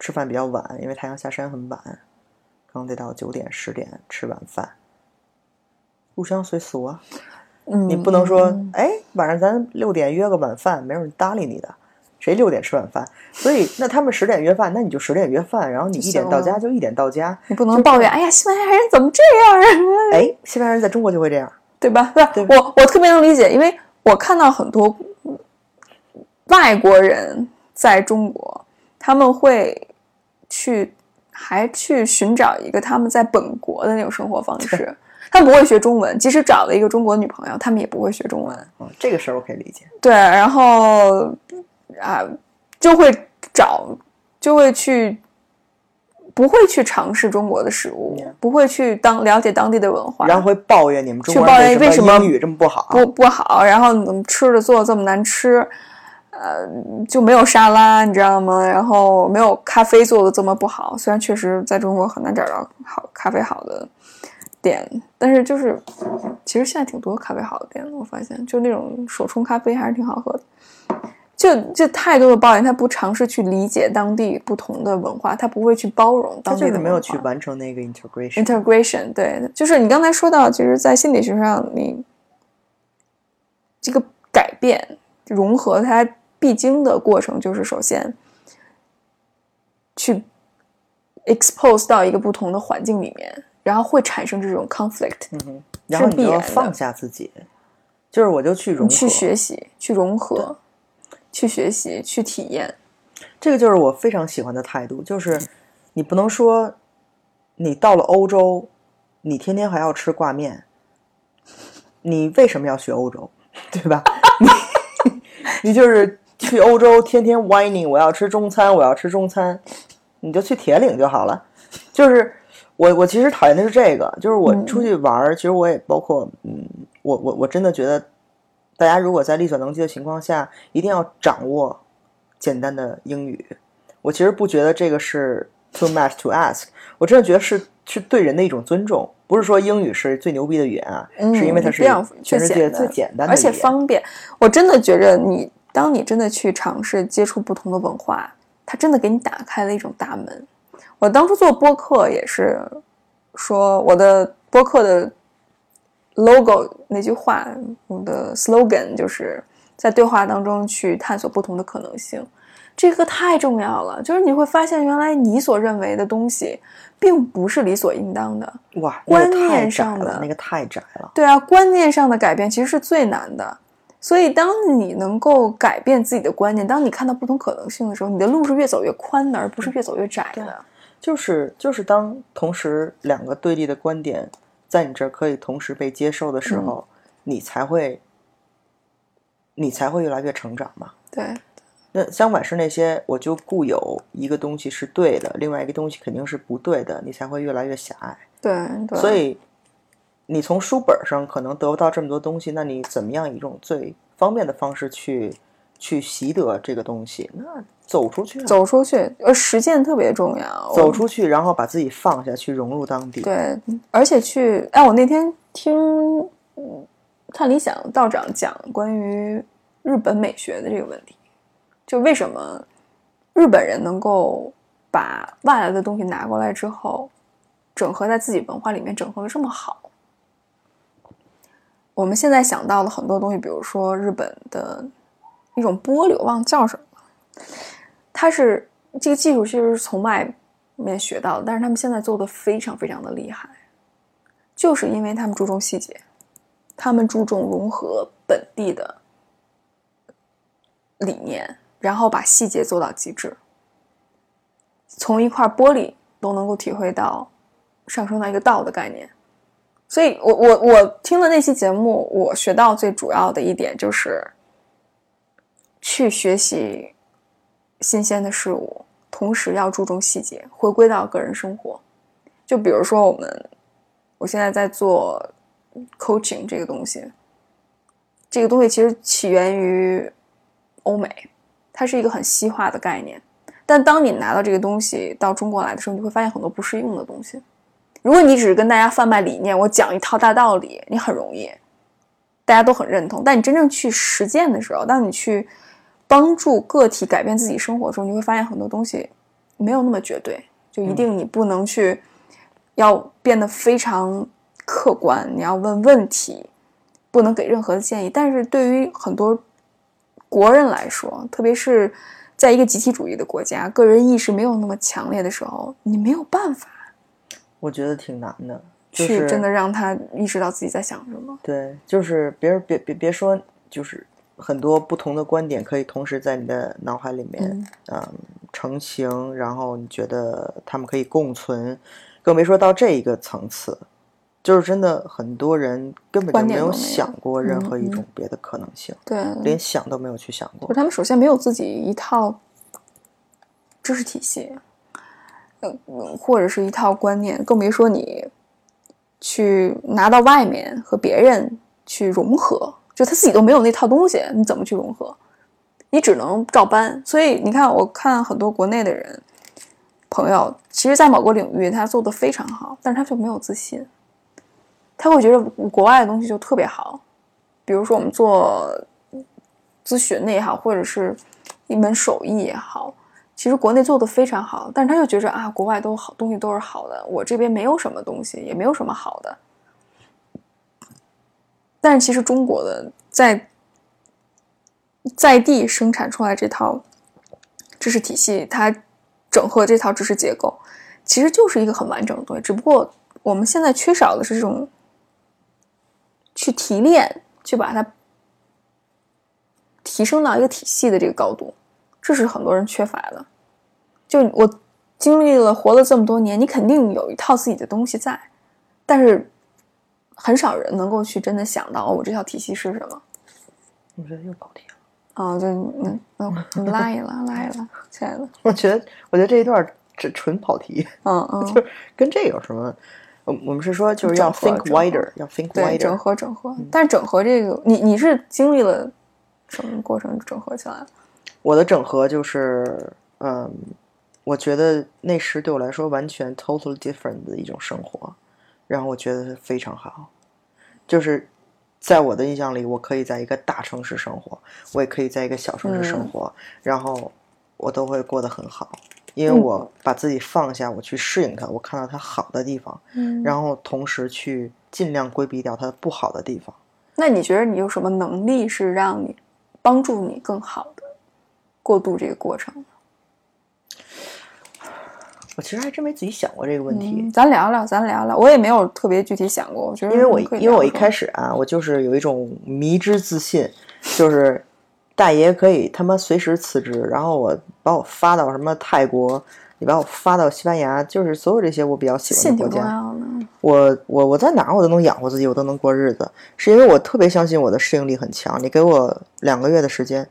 [SPEAKER 3] 吃饭比较晚，因为太阳下山很晚，可能得到九点十点吃晚饭，入乡随俗啊。
[SPEAKER 2] 嗯，
[SPEAKER 3] 你不能说
[SPEAKER 2] 嗯，
[SPEAKER 3] 哎，晚上咱六点约个晚饭，没有人搭理你的。谁六点吃晚饭？所以那他们十点约饭，那你就十点约饭，然后你一点到家就一点到家。
[SPEAKER 2] 你不能抱怨，哎呀，西班牙人怎么这样啊？
[SPEAKER 3] 哎，西班牙人在中国就会这样。
[SPEAKER 2] 对吧？对吧
[SPEAKER 3] 对
[SPEAKER 2] 我我特别能理解，因为我看到很多外国人在中国，他们会去还去寻找一个他们在本国的那种生活方式。他们不会学中文，即使找了一个中国女朋友，他们也不会学中文。
[SPEAKER 3] 嗯，这个事儿我可以理解。
[SPEAKER 2] 对，然后啊，就会找，就会去不会去尝试中国的食物不会去当了解当地的文化，
[SPEAKER 3] 然后会抱怨你们中
[SPEAKER 2] 去抱
[SPEAKER 3] 国
[SPEAKER 2] 为什么
[SPEAKER 3] 英语这么不好。
[SPEAKER 2] 不不好，然后怎么吃的做的这么难吃，呃，就没有沙拉，你知道吗？然后没有咖啡做的这么不好，虽然确实在中国很难找到好咖啡好的店，但是就是其实现在挺多咖啡好的店的，我发现就那种手冲咖啡还是挺好喝的。就就太多的抱怨，他不尝试去理解当地不同的文化，他不会去包容
[SPEAKER 3] 他
[SPEAKER 2] 当地的
[SPEAKER 3] 没有去完成那个。integration。
[SPEAKER 2] integration，对，就是你刚才说到，其实，在心理学上，你这个改变、融合，它必经的过程就是首先去 expose 到一个不同的环境里面，然后会产生这种 conflict，、嗯
[SPEAKER 3] 然后你要放下自己，就是我就去融合，
[SPEAKER 2] 去学习、去融合、去学习、去体验。
[SPEAKER 3] 这个就是我非常喜欢的态度，就是你不能说你到了欧洲，你天天还要吃挂面，你为什么要学欧洲，对吧？你 你就是去欧洲天天 whining，我要吃中餐，我要吃中餐，你就去铁岭就好了。就是我我其实讨厌的是这个，就是我出去玩儿，其实我也包括嗯，我我我真的觉得，大家如果在力所能及的情况下，一定要掌握简单的英语。我其实不觉得这个是 too much to ask，我真的觉得是是对人的一种尊重，不是说英语是最牛逼的语言啊，
[SPEAKER 2] 嗯，
[SPEAKER 3] 是因为它是全世界
[SPEAKER 2] 最
[SPEAKER 3] 最简单的
[SPEAKER 2] 而且方便。我真的觉着你，当你真的去尝试接触不同的文化，它真的给你打开了一种大门。我当初做播客也是说，我的播客的 logo 那句话，我的 slogan 就是在对话当中去探索不同的可能性。这个太重要了，就是你会发现，原来你所认为的东西，并不是理所应当的。
[SPEAKER 3] 哇，那个
[SPEAKER 2] 观念上的，
[SPEAKER 3] 那个太窄了。
[SPEAKER 2] 对啊，观念上的改变其实是最难的。所以，当你能够改变自己的观念，当你看到不同可能性的时候，你的路是越走越宽的，而不是越走越窄的。
[SPEAKER 3] 就是就是当同时两个对立的观点在你这儿可以同时被接受的时候，你才会你才会越来越成长嘛。
[SPEAKER 2] 对，
[SPEAKER 3] 那相反是那些我就固有一个东西是对的，另外一个东西肯定是不对的，你才会越来越狭隘。
[SPEAKER 2] 对，对。
[SPEAKER 3] 所以你从书本上可能得不到这么多东西，那你怎么样以一种最方便的方式去去习得这个东西？那走出去啊，
[SPEAKER 2] 走出去，呃，实践特别重要。
[SPEAKER 3] 走出去，然后把自己放下去，融入当地。
[SPEAKER 2] 对，而且去，哎，我那天听嗯看理想道长讲关于日本美学的这个问题，就为什么日本人能够把外来的东西拿过来之后，整合在自己文化里面，整合的这么好。我们现在想到的很多东西，比如说日本的一种玻璃，忘了叫什么了，它是这个技术其实是从外面学到的，但是他们现在做的非常非常的厉害，就是因为他们注重细节，他们注重融合本地的理念，然后把细节做到极致，从一块玻璃都能够体会到上升到一个道的概念。所以我我我听了那期节目，我学到最主要的一点就是去学习新鲜的事物，同时要注重细节，回归到个人生活。就比如说我们，我现在在做 coaching 这个东西，这个东西其实起源于欧美，它是一个很西化的概念。但当你拿到这个东西到中国来的时候，你会发现很多不适用的东西。如果你只是跟大家贩卖理念，我讲一套大道理，你很容易，大家都很认同。但你真正去实践的时候，当你去帮助个体改变自己生活的时候，你会发现很多东西没有那么绝对，就一定你不能去要变得非常客观，你要问问题，不能给任何的建议。但是对于很多国人来说，特别是在一个集体主义的国家，个人意识没有那么强烈的时候，你没有办法。
[SPEAKER 3] 我觉得挺难的，就
[SPEAKER 2] 去
[SPEAKER 3] 是
[SPEAKER 2] 真的让他意识到自己在想什么。
[SPEAKER 3] 对，就是别人别别别说，就是很多不同的观点可以同时在你的脑海里面，嗯，成型，然后你觉得他们可以共存，更别说到这一个层次，就是真的很多人根本就没有想过任何一
[SPEAKER 2] 嗯
[SPEAKER 3] 种别的可能性，
[SPEAKER 2] 对，
[SPEAKER 3] 连想都没有去想过。
[SPEAKER 2] 他们首先没有自己一套知识体系，呃，或者是一套观念，更别说你去拿到外面和别人去融合，就他自己都没有那套东西，你怎么去融合？你只能照搬。所以你看，我看很多国内的人朋友，其实，在某个领域他做的非常好，但是他就没有自信，他会觉得国外的东西就特别好。比如说，我们做咨询的也好，或者是一门手艺也好，其实国内做的非常好，但是他就觉着啊，国外都好东西都是好的，我这边没有什么东西，也没有什么好的。但是其实中国的在在地生产出来这套知识体系，它整合这套知识结构，其实就是一个很完整的东西。只不过我们现在缺少的是这种去提炼，去把它提升到一个体系的这个高度，这是很多人缺乏的。就我经历了活了这么多年，你肯定有一套自己的东西在，但是很少人能够去真的想到，哦，我这套体系是什么。
[SPEAKER 3] 我觉得又跑题了。
[SPEAKER 2] 啊、就嗯拉一拉，拉一拉，亲爱的，
[SPEAKER 3] 我觉得，我觉得这一段这纯跑题，
[SPEAKER 2] 嗯嗯，
[SPEAKER 3] 就跟这有什么？我我们是说就是要 think wider，要 think
[SPEAKER 2] wider 整。合整合。但是整合这个，你你是经历了什么过程整合起来？
[SPEAKER 3] 我的整合就是，嗯，我觉得那时对我来说完全 totally different 的一种生活，然后我觉得非常好，就是在我的印象里，我可以在一个大城市生活，我也可以在一个小城市生活，然后我都会过得很好，因为我把自己放下，我去适应它，我看到它好的地方，
[SPEAKER 2] 嗯
[SPEAKER 3] 然后同时去尽量规避掉它不好的地方。
[SPEAKER 2] 那你觉得你有什么能力是让你帮助你更好的过渡这个过程的？
[SPEAKER 3] 我其实还真没仔细想过这个问题。
[SPEAKER 2] 嗯，咱聊聊，咱聊聊。我也没有特别具体想过，我觉得
[SPEAKER 3] 因为我因为我一开始啊，我就是有一种迷之自信，就是大爷可以他妈随时辞职，然后我把我发到什么泰国，你把我发到西班牙，就是所有这些我比较喜欢的国家。我我我在哪儿我都能养活自己，我都能过日子，是因为我特别相信我的适应力很强。你给我两个月的时间，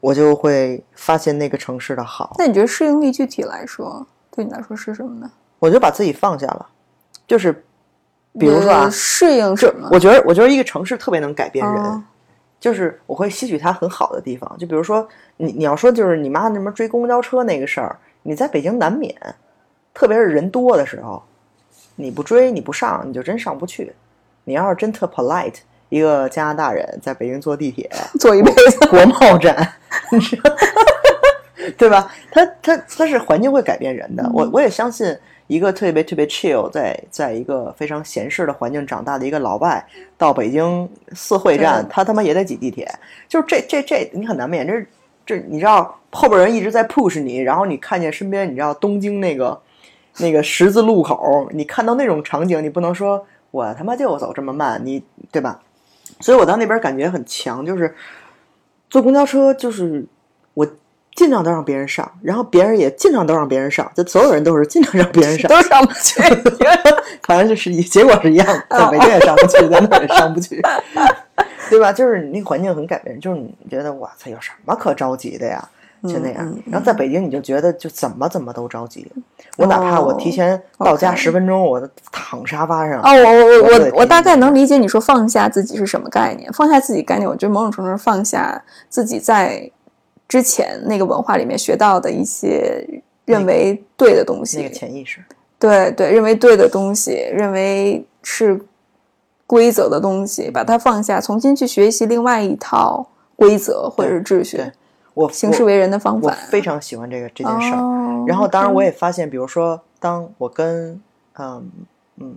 [SPEAKER 3] 我就会发现那个城市的好。
[SPEAKER 2] 那你觉得适应力具体来说，对你来说是什么呢？
[SPEAKER 3] 我就把自己放下了，就是比如说
[SPEAKER 2] 适应什么？
[SPEAKER 3] 我觉得我觉得一个城市特别能改变人。
[SPEAKER 2] 哦
[SPEAKER 3] 就是我会吸取它很好的地方，就比如说你你要说就是你妈那什么追公交车那个事儿，你在北京难免，特别是人多的时候，你不追你不上，你就真上不去。你要是真特 polite，一个加拿大人在北京坐地铁，
[SPEAKER 2] 坐一辈子。
[SPEAKER 3] 国贸站，你知道，对吧？他他他是环境会改变人的。我我也相信，一个特别特别 chill，在在一个非常闲适的环境长大的一个老外，到北京四惠站，他他妈也得挤地铁。就是这这这，你很难免。这这，你知道后边人一直在 push 你，然后你看见身边，你知道东京那个那个十字路口，你看到那种场景，你不能说我他妈就走这么慢，你对吧？所以我到那边感觉很强，就是坐公交车，就是我尽量都让别人上，然后别人也尽量都让别人上，就所有人都是尽量让别人上，
[SPEAKER 2] 都上不去。
[SPEAKER 3] 反正就是一结果是一样的，在北京也上不去，在那儿也上不去，对吧？就是你那个环境很改变，就是你觉得哇塞，有什么可着急的呀？就那样。然后在北京，你就觉得就怎么怎么都着急。我哪怕我提前到家十分钟，我躺沙发上，
[SPEAKER 2] 哦，我我我
[SPEAKER 3] 我
[SPEAKER 2] 大概能理解你说放下自己是什么概念。放下自己概念，我觉得某种程度上放下自己在之前那个文化里面学到的一些认为对的东西。
[SPEAKER 3] 那个潜意识。
[SPEAKER 2] 对对，认为对的东西，认为是规则的东西，把它放下，重新去学习另外一套规则或者是秩序
[SPEAKER 3] 对，我
[SPEAKER 2] 行事为人的方
[SPEAKER 3] 我
[SPEAKER 2] 法。
[SPEAKER 3] 非常喜欢这个这件事儿。
[SPEAKER 2] 哦
[SPEAKER 3] 然后，当然我也发现，比如说，当我跟嗯嗯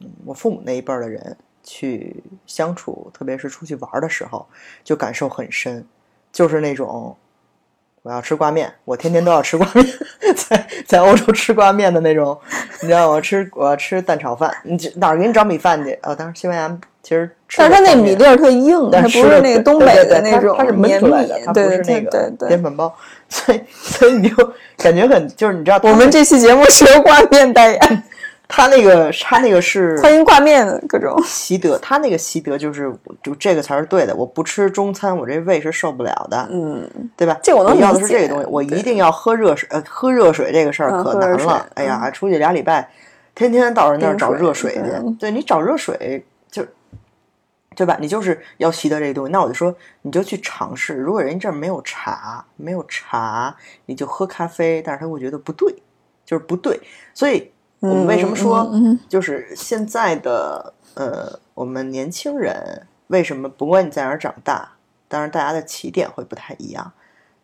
[SPEAKER 3] 嗯我父母那一辈儿的人去相处，特别是出去玩的时候，就感受很深，就是那种我要吃挂面，我天天都要吃挂面，在在欧洲吃挂面的那种，你知道我吃我要吃蛋炒饭，你这哪儿给你找米饭去？哦，当时西班牙其实吃
[SPEAKER 2] 但是它那米粒儿特硬，它不
[SPEAKER 3] 但吃的
[SPEAKER 2] 是那个东北的那种
[SPEAKER 3] 它它是焖出来的，它，不是那个
[SPEAKER 2] 对对对
[SPEAKER 3] 滇。粉包，所以 所以你就感觉很就是你知道
[SPEAKER 2] 我们这期节目是由挂面代言，
[SPEAKER 3] 他那个他那个是
[SPEAKER 2] 欢迎挂面各种。
[SPEAKER 3] 习得，他那个习得就是就这个才是对的。我不吃中餐，我这胃是受不了的，
[SPEAKER 2] 嗯，
[SPEAKER 3] 对吧？
[SPEAKER 2] 这我能
[SPEAKER 3] 要的是这个东西，我一定要喝热水。呃，喝热水这个事儿可难了。哎呀，出去俩礼拜，天天到人那儿找热水去
[SPEAKER 2] 对。
[SPEAKER 3] 对你找热水就。对吧？你就是要习得这个东西，那我就说，你就去尝试。如果人家这儿没有茶，没有茶，你就喝咖啡，但是他会觉得不对，就是不对。所以我们为什么说，就是现在的呃，我们年轻人为什么不管你在哪儿长大，当然大家的起点会不太一样，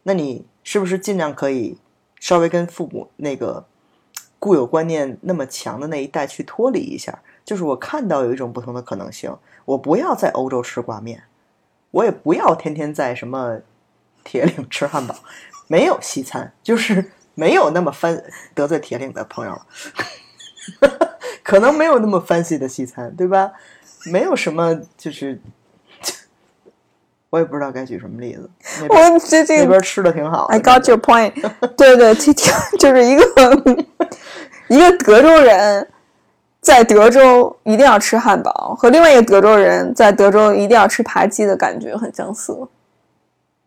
[SPEAKER 3] 那你是不是尽量可以稍微跟父母那个固有观念那么强的那一代去脱离一下？就是我看到有一种不同的可能性，我不要在欧洲吃挂面，我也不要天天在什么铁岭吃汉堡，没有西餐，就是没有那么翻得罪铁岭的朋友了。可能没有那么 fancy 的西餐，对吧？没有什么，就是 我也不知道该举什么例子。
[SPEAKER 2] 我这这
[SPEAKER 3] 那边吃的挺好的。
[SPEAKER 2] I got your point 对。对这挺就是一个一个德州人在德州一定要吃汉堡，和另外一个德州人在德州一定要吃扒鸡的感觉很相似，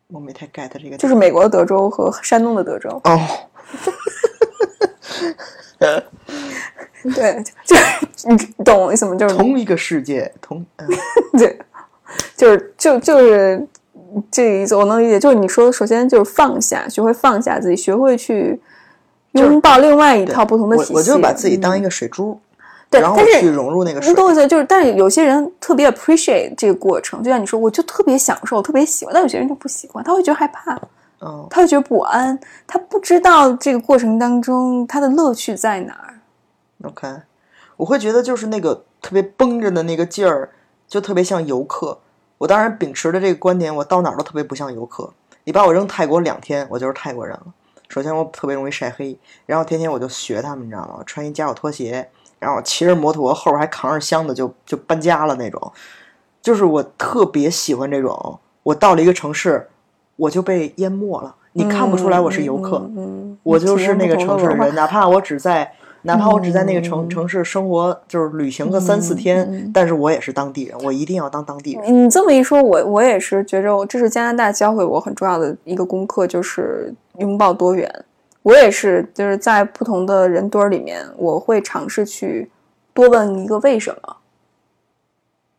[SPEAKER 3] 我没太 get 这个。
[SPEAKER 2] 就是美国的德州和山东的德州。
[SPEAKER 3] 哦，
[SPEAKER 2] 对，就是你懂我意思吗？就是
[SPEAKER 3] 同一个世界，同、嗯
[SPEAKER 2] 对，就是就就是这个意思，我能理解。就是你说，首先就是放下，学会放下自己，学会去拥抱另外一套不同的体系。
[SPEAKER 3] 我我就把自己当一
[SPEAKER 2] 嗯
[SPEAKER 3] 个水珠，
[SPEAKER 2] 对，
[SPEAKER 3] 然后
[SPEAKER 2] 但是
[SPEAKER 3] 去融入那个水
[SPEAKER 2] 你。懂我意思？就是，但是有些人特别 appreciate 这个过程，就像你说，我就特别享受，特别喜欢，但有些人就不喜欢，他会觉得害怕，
[SPEAKER 3] 嗯，
[SPEAKER 2] 他会觉得不安，他不知道这个过程当中他的乐趣在哪儿。
[SPEAKER 3] OK，我会觉得就是那个特别绷着的那个劲儿，就特别像游客。我当然秉持着这个观点，我到哪儿都特别不像游客。你把我扔泰国两天，我就是泰国人了。首先我特别容易晒黑，然后天天我就学他们，你知道吗？穿一夹脚拖鞋，然后骑着摩托，后边还扛着箱子就就搬家了那种。就是我特别喜欢这种，我到了一个城市，我就被淹没了，你看不出来我是游客。我就是那个城市的人，哪怕我只在，哪怕我只在那个城、
[SPEAKER 2] 嗯
[SPEAKER 3] 城市生活，就是旅行个三四天，但是我也是当地人，我一定要当当地人。
[SPEAKER 2] 你这么一说，我我也是觉着，这是加拿大教会我很重要的一个功课，就是拥抱多元。我也是，就是在不同的人堆儿里面，我会尝试去多问一个为什么，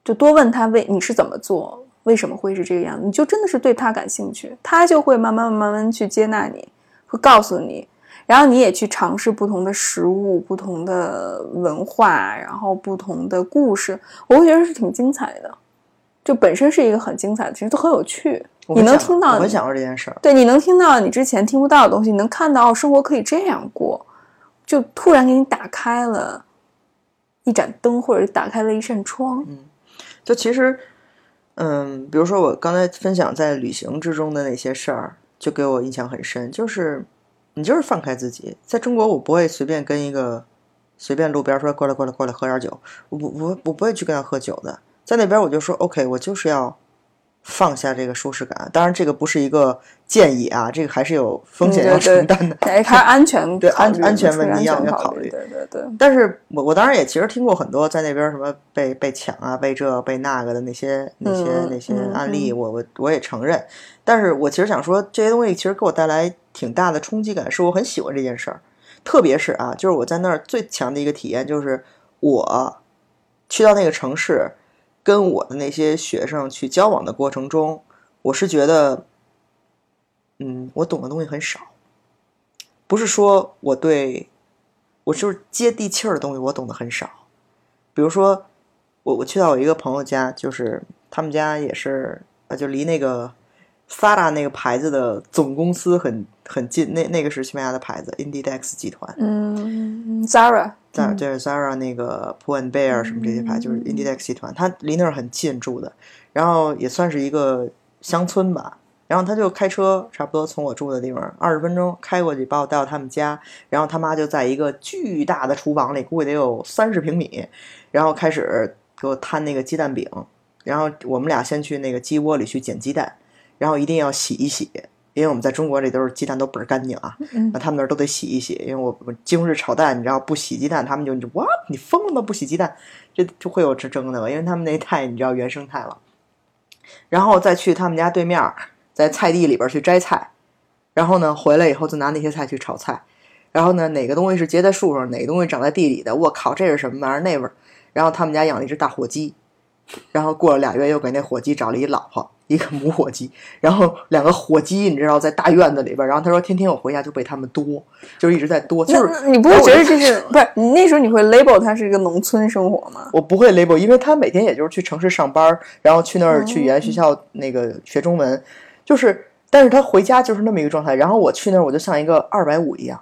[SPEAKER 2] 就多问他为你是怎么做，为什么会是这个样子，你就真的是对他感兴趣，他就会慢慢慢慢去接纳你，会告诉你，然后你也去尝试不同的食物、不同的文化，然后不同的故事，我会觉得是挺精彩的。就本身是一个很精彩的其实，都很有趣。你能听到
[SPEAKER 3] 我很想过这件事儿。
[SPEAKER 2] 对，你能听到你之前听不到的东西，你能看到生活可以这样过，就突然给你打开了一盏灯，或者打开了一扇窗。
[SPEAKER 3] 嗯就其实，嗯，比如说我刚才分享在旅行之中的那些事儿，就给我印象很深。就是你就是放开自己，在中国我不会随便跟一个随便路边说过来过来过来喝点酒，我不我我不会去跟他喝酒的。在那边我就说 OK，我就是要放下这个舒适感。当然这个不是一个建议啊，这个还是有风险要承担的。
[SPEAKER 2] 还还是安全
[SPEAKER 3] 对安安全问题要
[SPEAKER 2] 考
[SPEAKER 3] 要考虑
[SPEAKER 2] 对对对，
[SPEAKER 3] 但是我我当然也其实听过很多在那边什么被被抢啊、被这被那个的那些那些
[SPEAKER 2] 嗯
[SPEAKER 3] 那些
[SPEAKER 2] 嗯
[SPEAKER 3] 案例，我我我也承认。但是我其实想说，这些东西其实给我带来挺大的冲击感，是我很喜欢这件事儿。特别是啊，就是我在那儿最强的一个体验，就是我去到那个城市，跟我的那些学生去交往的过程中，我是觉得，嗯，我懂的东西很少。不是说我对我就是接地气儿的东西，我懂得很少。比如说，我我去到我一个朋友家，就是他们家也是呃，就离那个 Zara 那个牌子的总公司很很近，那那个是西班牙的牌子 Inditex 集团，
[SPEAKER 2] 嗯，Zara，
[SPEAKER 3] 在就是 Zara 那个 Pull and Bear 什么这些牌，就是 Inditex 集团，他离那儿很近住的，然后也算是一个乡村吧。然后他就开车，差不多从我住的地方二十分钟开过去，把我带到他们家。然后他妈就在一个巨大的厨房里，估计得有三十平米，然后开始给我摊那个鸡蛋饼。然后我们俩先去那个鸡窝里去捡鸡蛋，然后一定要洗一洗，因为我们在中国这都是鸡蛋都倍儿干净啊，
[SPEAKER 2] 嗯
[SPEAKER 3] 那他们那儿都得洗一洗。因为我我西红柿炒蛋，你知道不洗鸡蛋，他们就你就哇，你疯了吗？不洗鸡蛋，这就会有这争的，因为他们那太你知道原生态了。然后再去他们家对面，在菜地里边去摘菜，然后呢回来以后就拿那些菜去炒菜。然后呢，哪个东西是结在树上，哪个东西长在地里的？我靠，这是什么玩意儿？那味儿。然后他们家养了一只大火鸡，然后过了俩月又给那火鸡找了一老婆，一个母火鸡。然后两个火鸡，你知道，在大院子里边儿。然后他说，天天我回家就被他们多，就是一直在多。就是
[SPEAKER 2] 你不会觉得这是不是？你那时候你会 label 它是一个农村生活吗？
[SPEAKER 3] 我不会 label，因为他每天也就是去城市上班儿，然后去那儿去语言学校那个学中文，就是，但是他回家就是那么一个状态。然后我去那儿，我就像一个二百五一样，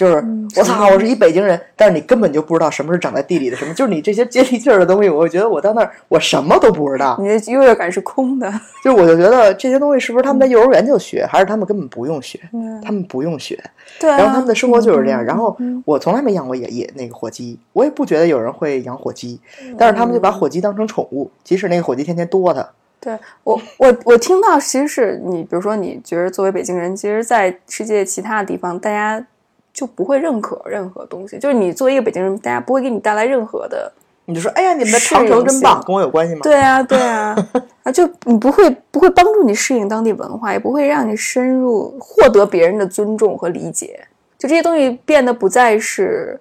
[SPEAKER 3] 就是我操，我是一北京人，但是你根本就不知道什么是长在地里的什么，就是你这些接地气儿的东西，我觉得我到那儿我什么都不知道，
[SPEAKER 2] 你的优越感是空的。
[SPEAKER 3] 就是我就觉得这些东西是不是他们在幼儿园就学，还是他们根本不用学？
[SPEAKER 2] 嗯
[SPEAKER 3] 他们不用学，
[SPEAKER 2] 对啊，
[SPEAKER 3] 然后他们的生活就是这样。
[SPEAKER 2] 嗯
[SPEAKER 3] 然后我从来没养过野野那个火鸡，我也不觉得有人会养火鸡，但是他们就把火鸡当成宠物，即使那个火鸡天天多它。
[SPEAKER 2] 对我，我我听到，其实是你，比如说，你觉得作为北京人，其实，在世界其他地方，大家就不会认可任何东西。就是你作为一个北京人，大家不会给你带来任何的。
[SPEAKER 3] 你就说，哎呀，你们的长城真棒，跟我有关系吗？
[SPEAKER 2] 对啊，对啊，啊，就你不会不会帮助你适应当地文化，也不会让你深入获得别人的尊重和理解。就这些东西变得不再是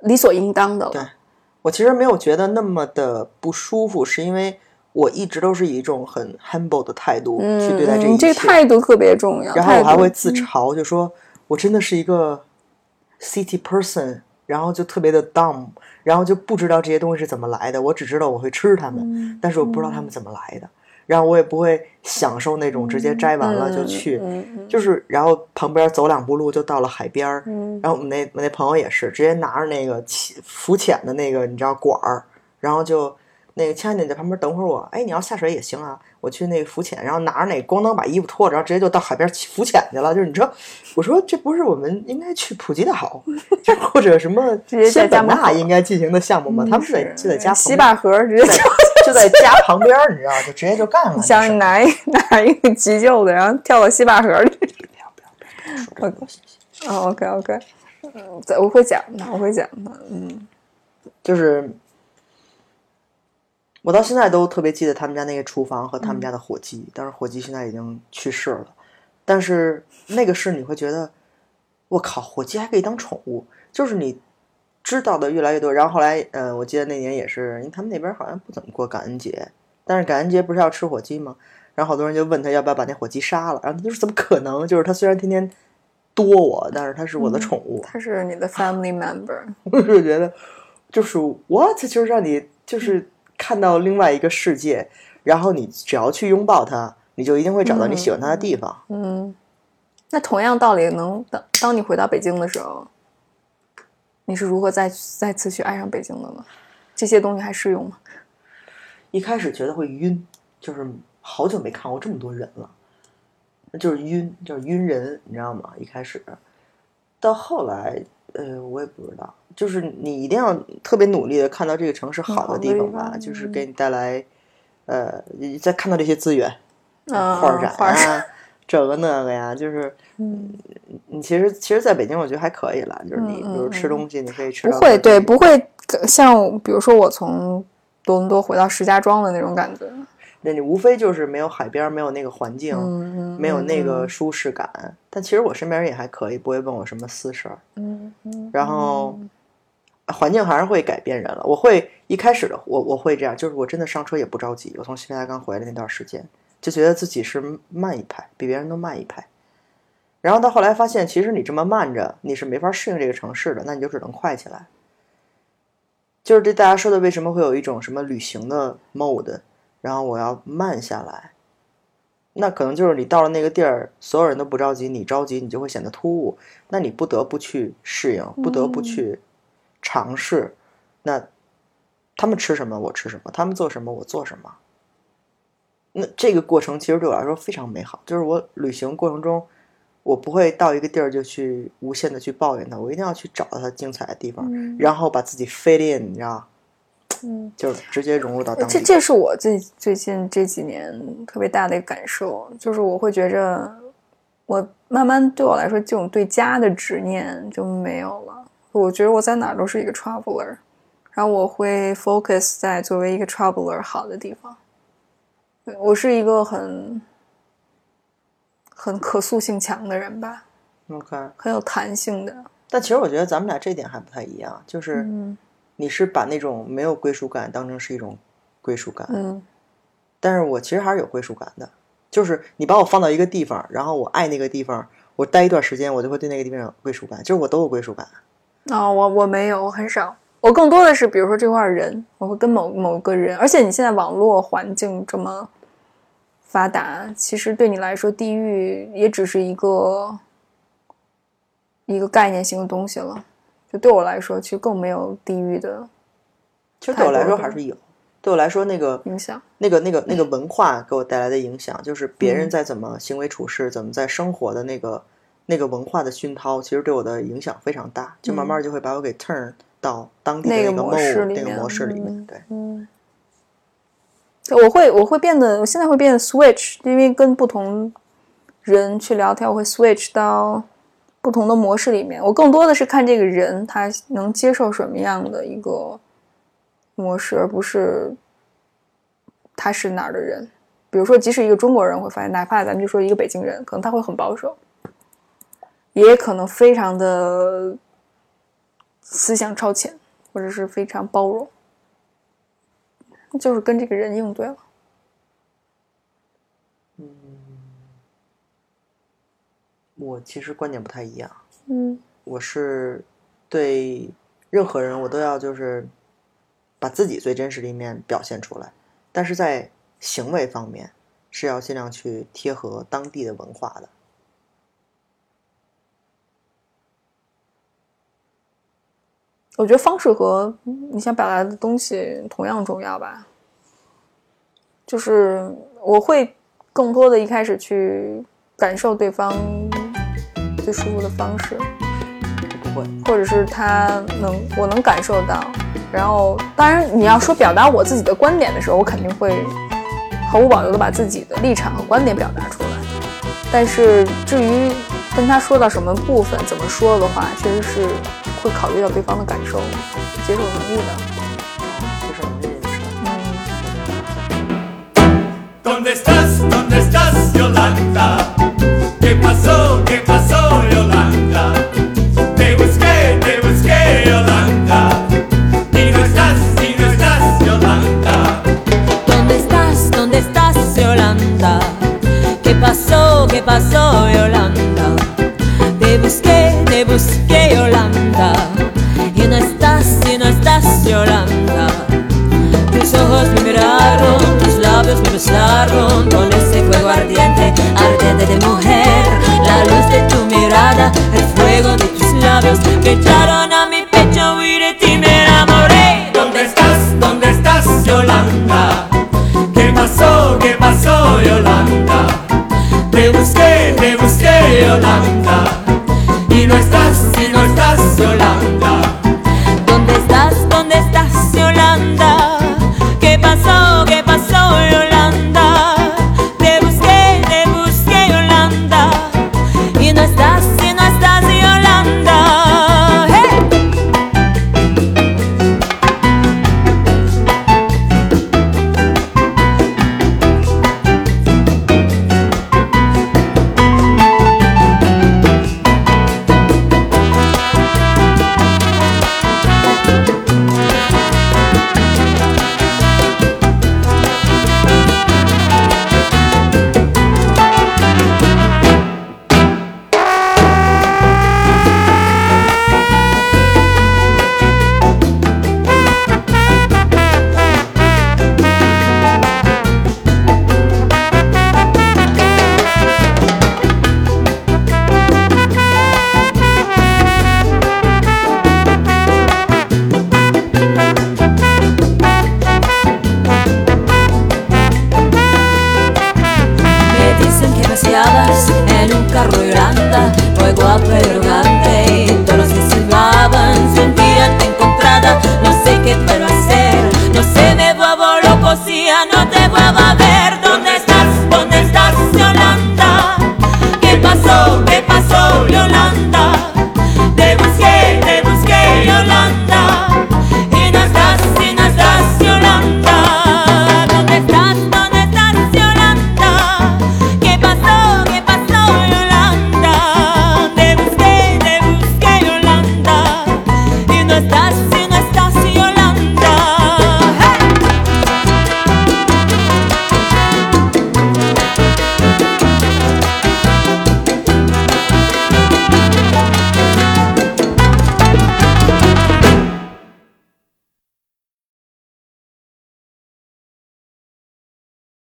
[SPEAKER 2] 理所应当的了。
[SPEAKER 3] 对我其实没有觉得那么的不舒服，是因为我一直都是以一种很 humble 的态度去对待这一切。
[SPEAKER 2] 嗯这个态度特别重要。
[SPEAKER 3] 然后我还会自嘲，就说我真的是一个 city person，然后就特别的 dumb，然后就不知道这些东西是怎么来的。我只知道我会吃它们，
[SPEAKER 2] 嗯
[SPEAKER 3] 但是我不知道它们怎么来的。然后我也不会享受那种直接摘完了就去，就是然后旁边走两步路就到了海边儿。
[SPEAKER 2] 嗯
[SPEAKER 3] 然后我们那我那朋友也是直接拿着那个起浮潜的那个你知道管儿，然后就那个亲爱的你在旁边等会儿我，哎你要下水也行啊，我去那个浮潜，然后拿着那咣当把衣服脱了，然后直接就到海边起浮潜去了。就是你知道，我说这不是我们应该去普吉岛，就或者什么
[SPEAKER 2] 直接在
[SPEAKER 3] 仙本
[SPEAKER 2] 家
[SPEAKER 3] 那应该进行的项目吗？他们是在就在家
[SPEAKER 2] 洗
[SPEAKER 3] 旁边
[SPEAKER 2] 把盒直接就。
[SPEAKER 3] 就在家旁边，你知道，就直接就干了。
[SPEAKER 2] 你想拿一拿一个急救的，然后跳到洗把盒里。
[SPEAKER 3] 我
[SPEAKER 2] 哦，OK OK，嗯，在我会讲的，我会讲的，嗯
[SPEAKER 3] 就是我到现在都特别记得他们家那个厨房和他们家的火鸡，但是火鸡现在已经去世了。但是那个是你会觉得，我靠，火鸡还可以当宠物，就是你知道的越来越多。然后后来，嗯、我记得那年也是，因为他们那边好像不怎么过感恩节，但是感恩节不是要吃火鸡吗？然后好多人就问他要不要把那火鸡杀了，然后他就说怎么可能？就是他虽然天天多我，但是他是我的宠物。
[SPEAKER 2] 他是你的 family member，
[SPEAKER 3] 我是觉得，就是 what，就是让你就是看到另外一个世界，然后你只要去拥抱它，你就一定会找到你喜欢它的地方。
[SPEAKER 2] 嗯，那同样道理，能当当你回到北京的时候，你是如何再再次去爱上北京的呢？这些东西还适用吗？
[SPEAKER 3] 一开始觉得会晕，就是好久没看过这么多人了，就是晕，就是晕人，你知道吗？一开始，到后来，呃，我也不知道，就是你一定要特别努力的看到这个城市好的地方吧，就是给你带来，呃，你再看到这些资源，
[SPEAKER 2] 嗯，
[SPEAKER 3] 画展
[SPEAKER 2] 画展，
[SPEAKER 3] 啊，这个那个呀，就是，
[SPEAKER 2] 嗯，
[SPEAKER 3] 你其实其实在北京我觉得还可以了，就是你比如吃东西，你可以吃
[SPEAKER 2] 不会，对，不会像比如说我从多伦多回到石家庄的那种感觉，
[SPEAKER 3] 那你无非就是没有海边，没有那个环境，没有那
[SPEAKER 2] 嗯
[SPEAKER 3] 个舒适感。但其实我身边人也还可以，不会问我什么私事儿。然后环境还是会改变人了。我会一开始的我我会这样，就是我真的上车也不着急。我从西班牙刚回来那段时间，就觉得自己是慢一拍，比别人都慢一拍。然后到后来发现，其实你这么慢着，你是没法适应这个城市的，那你就只能快起来。就是这大家说的，为什么会有一种什么旅行的 mode，然后我要慢下来，那可能就是你到了那个地儿，所有人都不着急，你着急，你就会显得突兀，那你不得不去适应，不得不去尝试。那他们吃什么，我吃什么；他们做什么，我做什么。那这个过程其实对我来说非常美好，就是我旅行过程中，我不会到一个地儿就去无限的去抱怨它，我一定要去找到它精彩的地方，
[SPEAKER 2] 嗯
[SPEAKER 3] 然后把自己 fit in，你知道，
[SPEAKER 2] 嗯，
[SPEAKER 3] 就是直接融入到当地。
[SPEAKER 2] 这这是我最最近这几年特别大的一个感受，就是我会觉着，我慢慢对我来说，这种对家的执念就没有了。我觉得我在哪儿都是一个 traveler，然后我会 focus 在作为一个 traveler 好的地方。对我是一个很很可塑性强的人吧
[SPEAKER 3] ，OK，
[SPEAKER 2] 很有弹性的。
[SPEAKER 3] 但其实我觉得咱们俩这点还不太一样，就是
[SPEAKER 2] 嗯
[SPEAKER 3] 你是把那种没有归属感当成是一种归属感，
[SPEAKER 2] 嗯
[SPEAKER 3] 但是我其实还是有归属感的。就是你把我放到一个地方，然后我爱那个地方，我待一段时间，我就会对那个地方有归属感，就是我都有归属感。
[SPEAKER 2] 哦，我我没有，我很少。我更多的是，比如说这块人，我会跟某某个人，而且你现在网络环境这么发达，其实对你来说，地域也只是一个一个概念性的东西了。就对我来说，其实更没有地域的
[SPEAKER 3] 其实对我来说还是有，对我来说那个
[SPEAKER 2] 影响。
[SPEAKER 3] 那个那个那个 文化给我带来的影响，就是别人
[SPEAKER 2] 嗯
[SPEAKER 3] 在怎么行为处事，怎么在生活的那个那个文化的熏陶，其实对我的影响非常大，就慢慢就会把我给 turn 到当地的那个
[SPEAKER 2] 模
[SPEAKER 3] mode
[SPEAKER 2] 式里面
[SPEAKER 3] 那个模式里面。
[SPEAKER 2] 嗯
[SPEAKER 3] 对，
[SPEAKER 2] 嗯，对我会我会变得，我现在会变得 switch，因为跟不同人去聊天，我会 switch 到不同的模式里面。我更多的是看这个人他能接受什么样的一个模式，而不是他是哪儿的人。比如说，即使一个中国人会发现，哪怕咱们就说一个北京人，可能他会很保守，也可能非常的思想超前，或者是非常包容。就是跟这个人应对了。
[SPEAKER 3] 我其实观点不太一样，
[SPEAKER 2] 嗯
[SPEAKER 3] 我是对任何人我都要就是把自己最真实的一面表现出来，但是在行为方面是要尽量去贴合当地的文化的。
[SPEAKER 2] 我觉得方式和你想表达的东西同样重要吧。就是我会更多的一开始去感受对方最舒服的方式，
[SPEAKER 3] 不会，
[SPEAKER 2] 或者是他能我能感受到。然后，当然你要说表达我自己的观点的时候，我肯定会毫无保留的把自己的立场和观点表达出来。但是至于跟他说到什么部分，怎么说的话，确实是会考虑到对方的感受、接受能力的。
[SPEAKER 3] 接受能力这个事儿。
[SPEAKER 2] 嗯
[SPEAKER 4] ，¿Dónde estás? ¿Dónde estás, Yolanda? ¿Qué pasó? ¿Qué pasó, Yolanda? Te busqué, te busqué,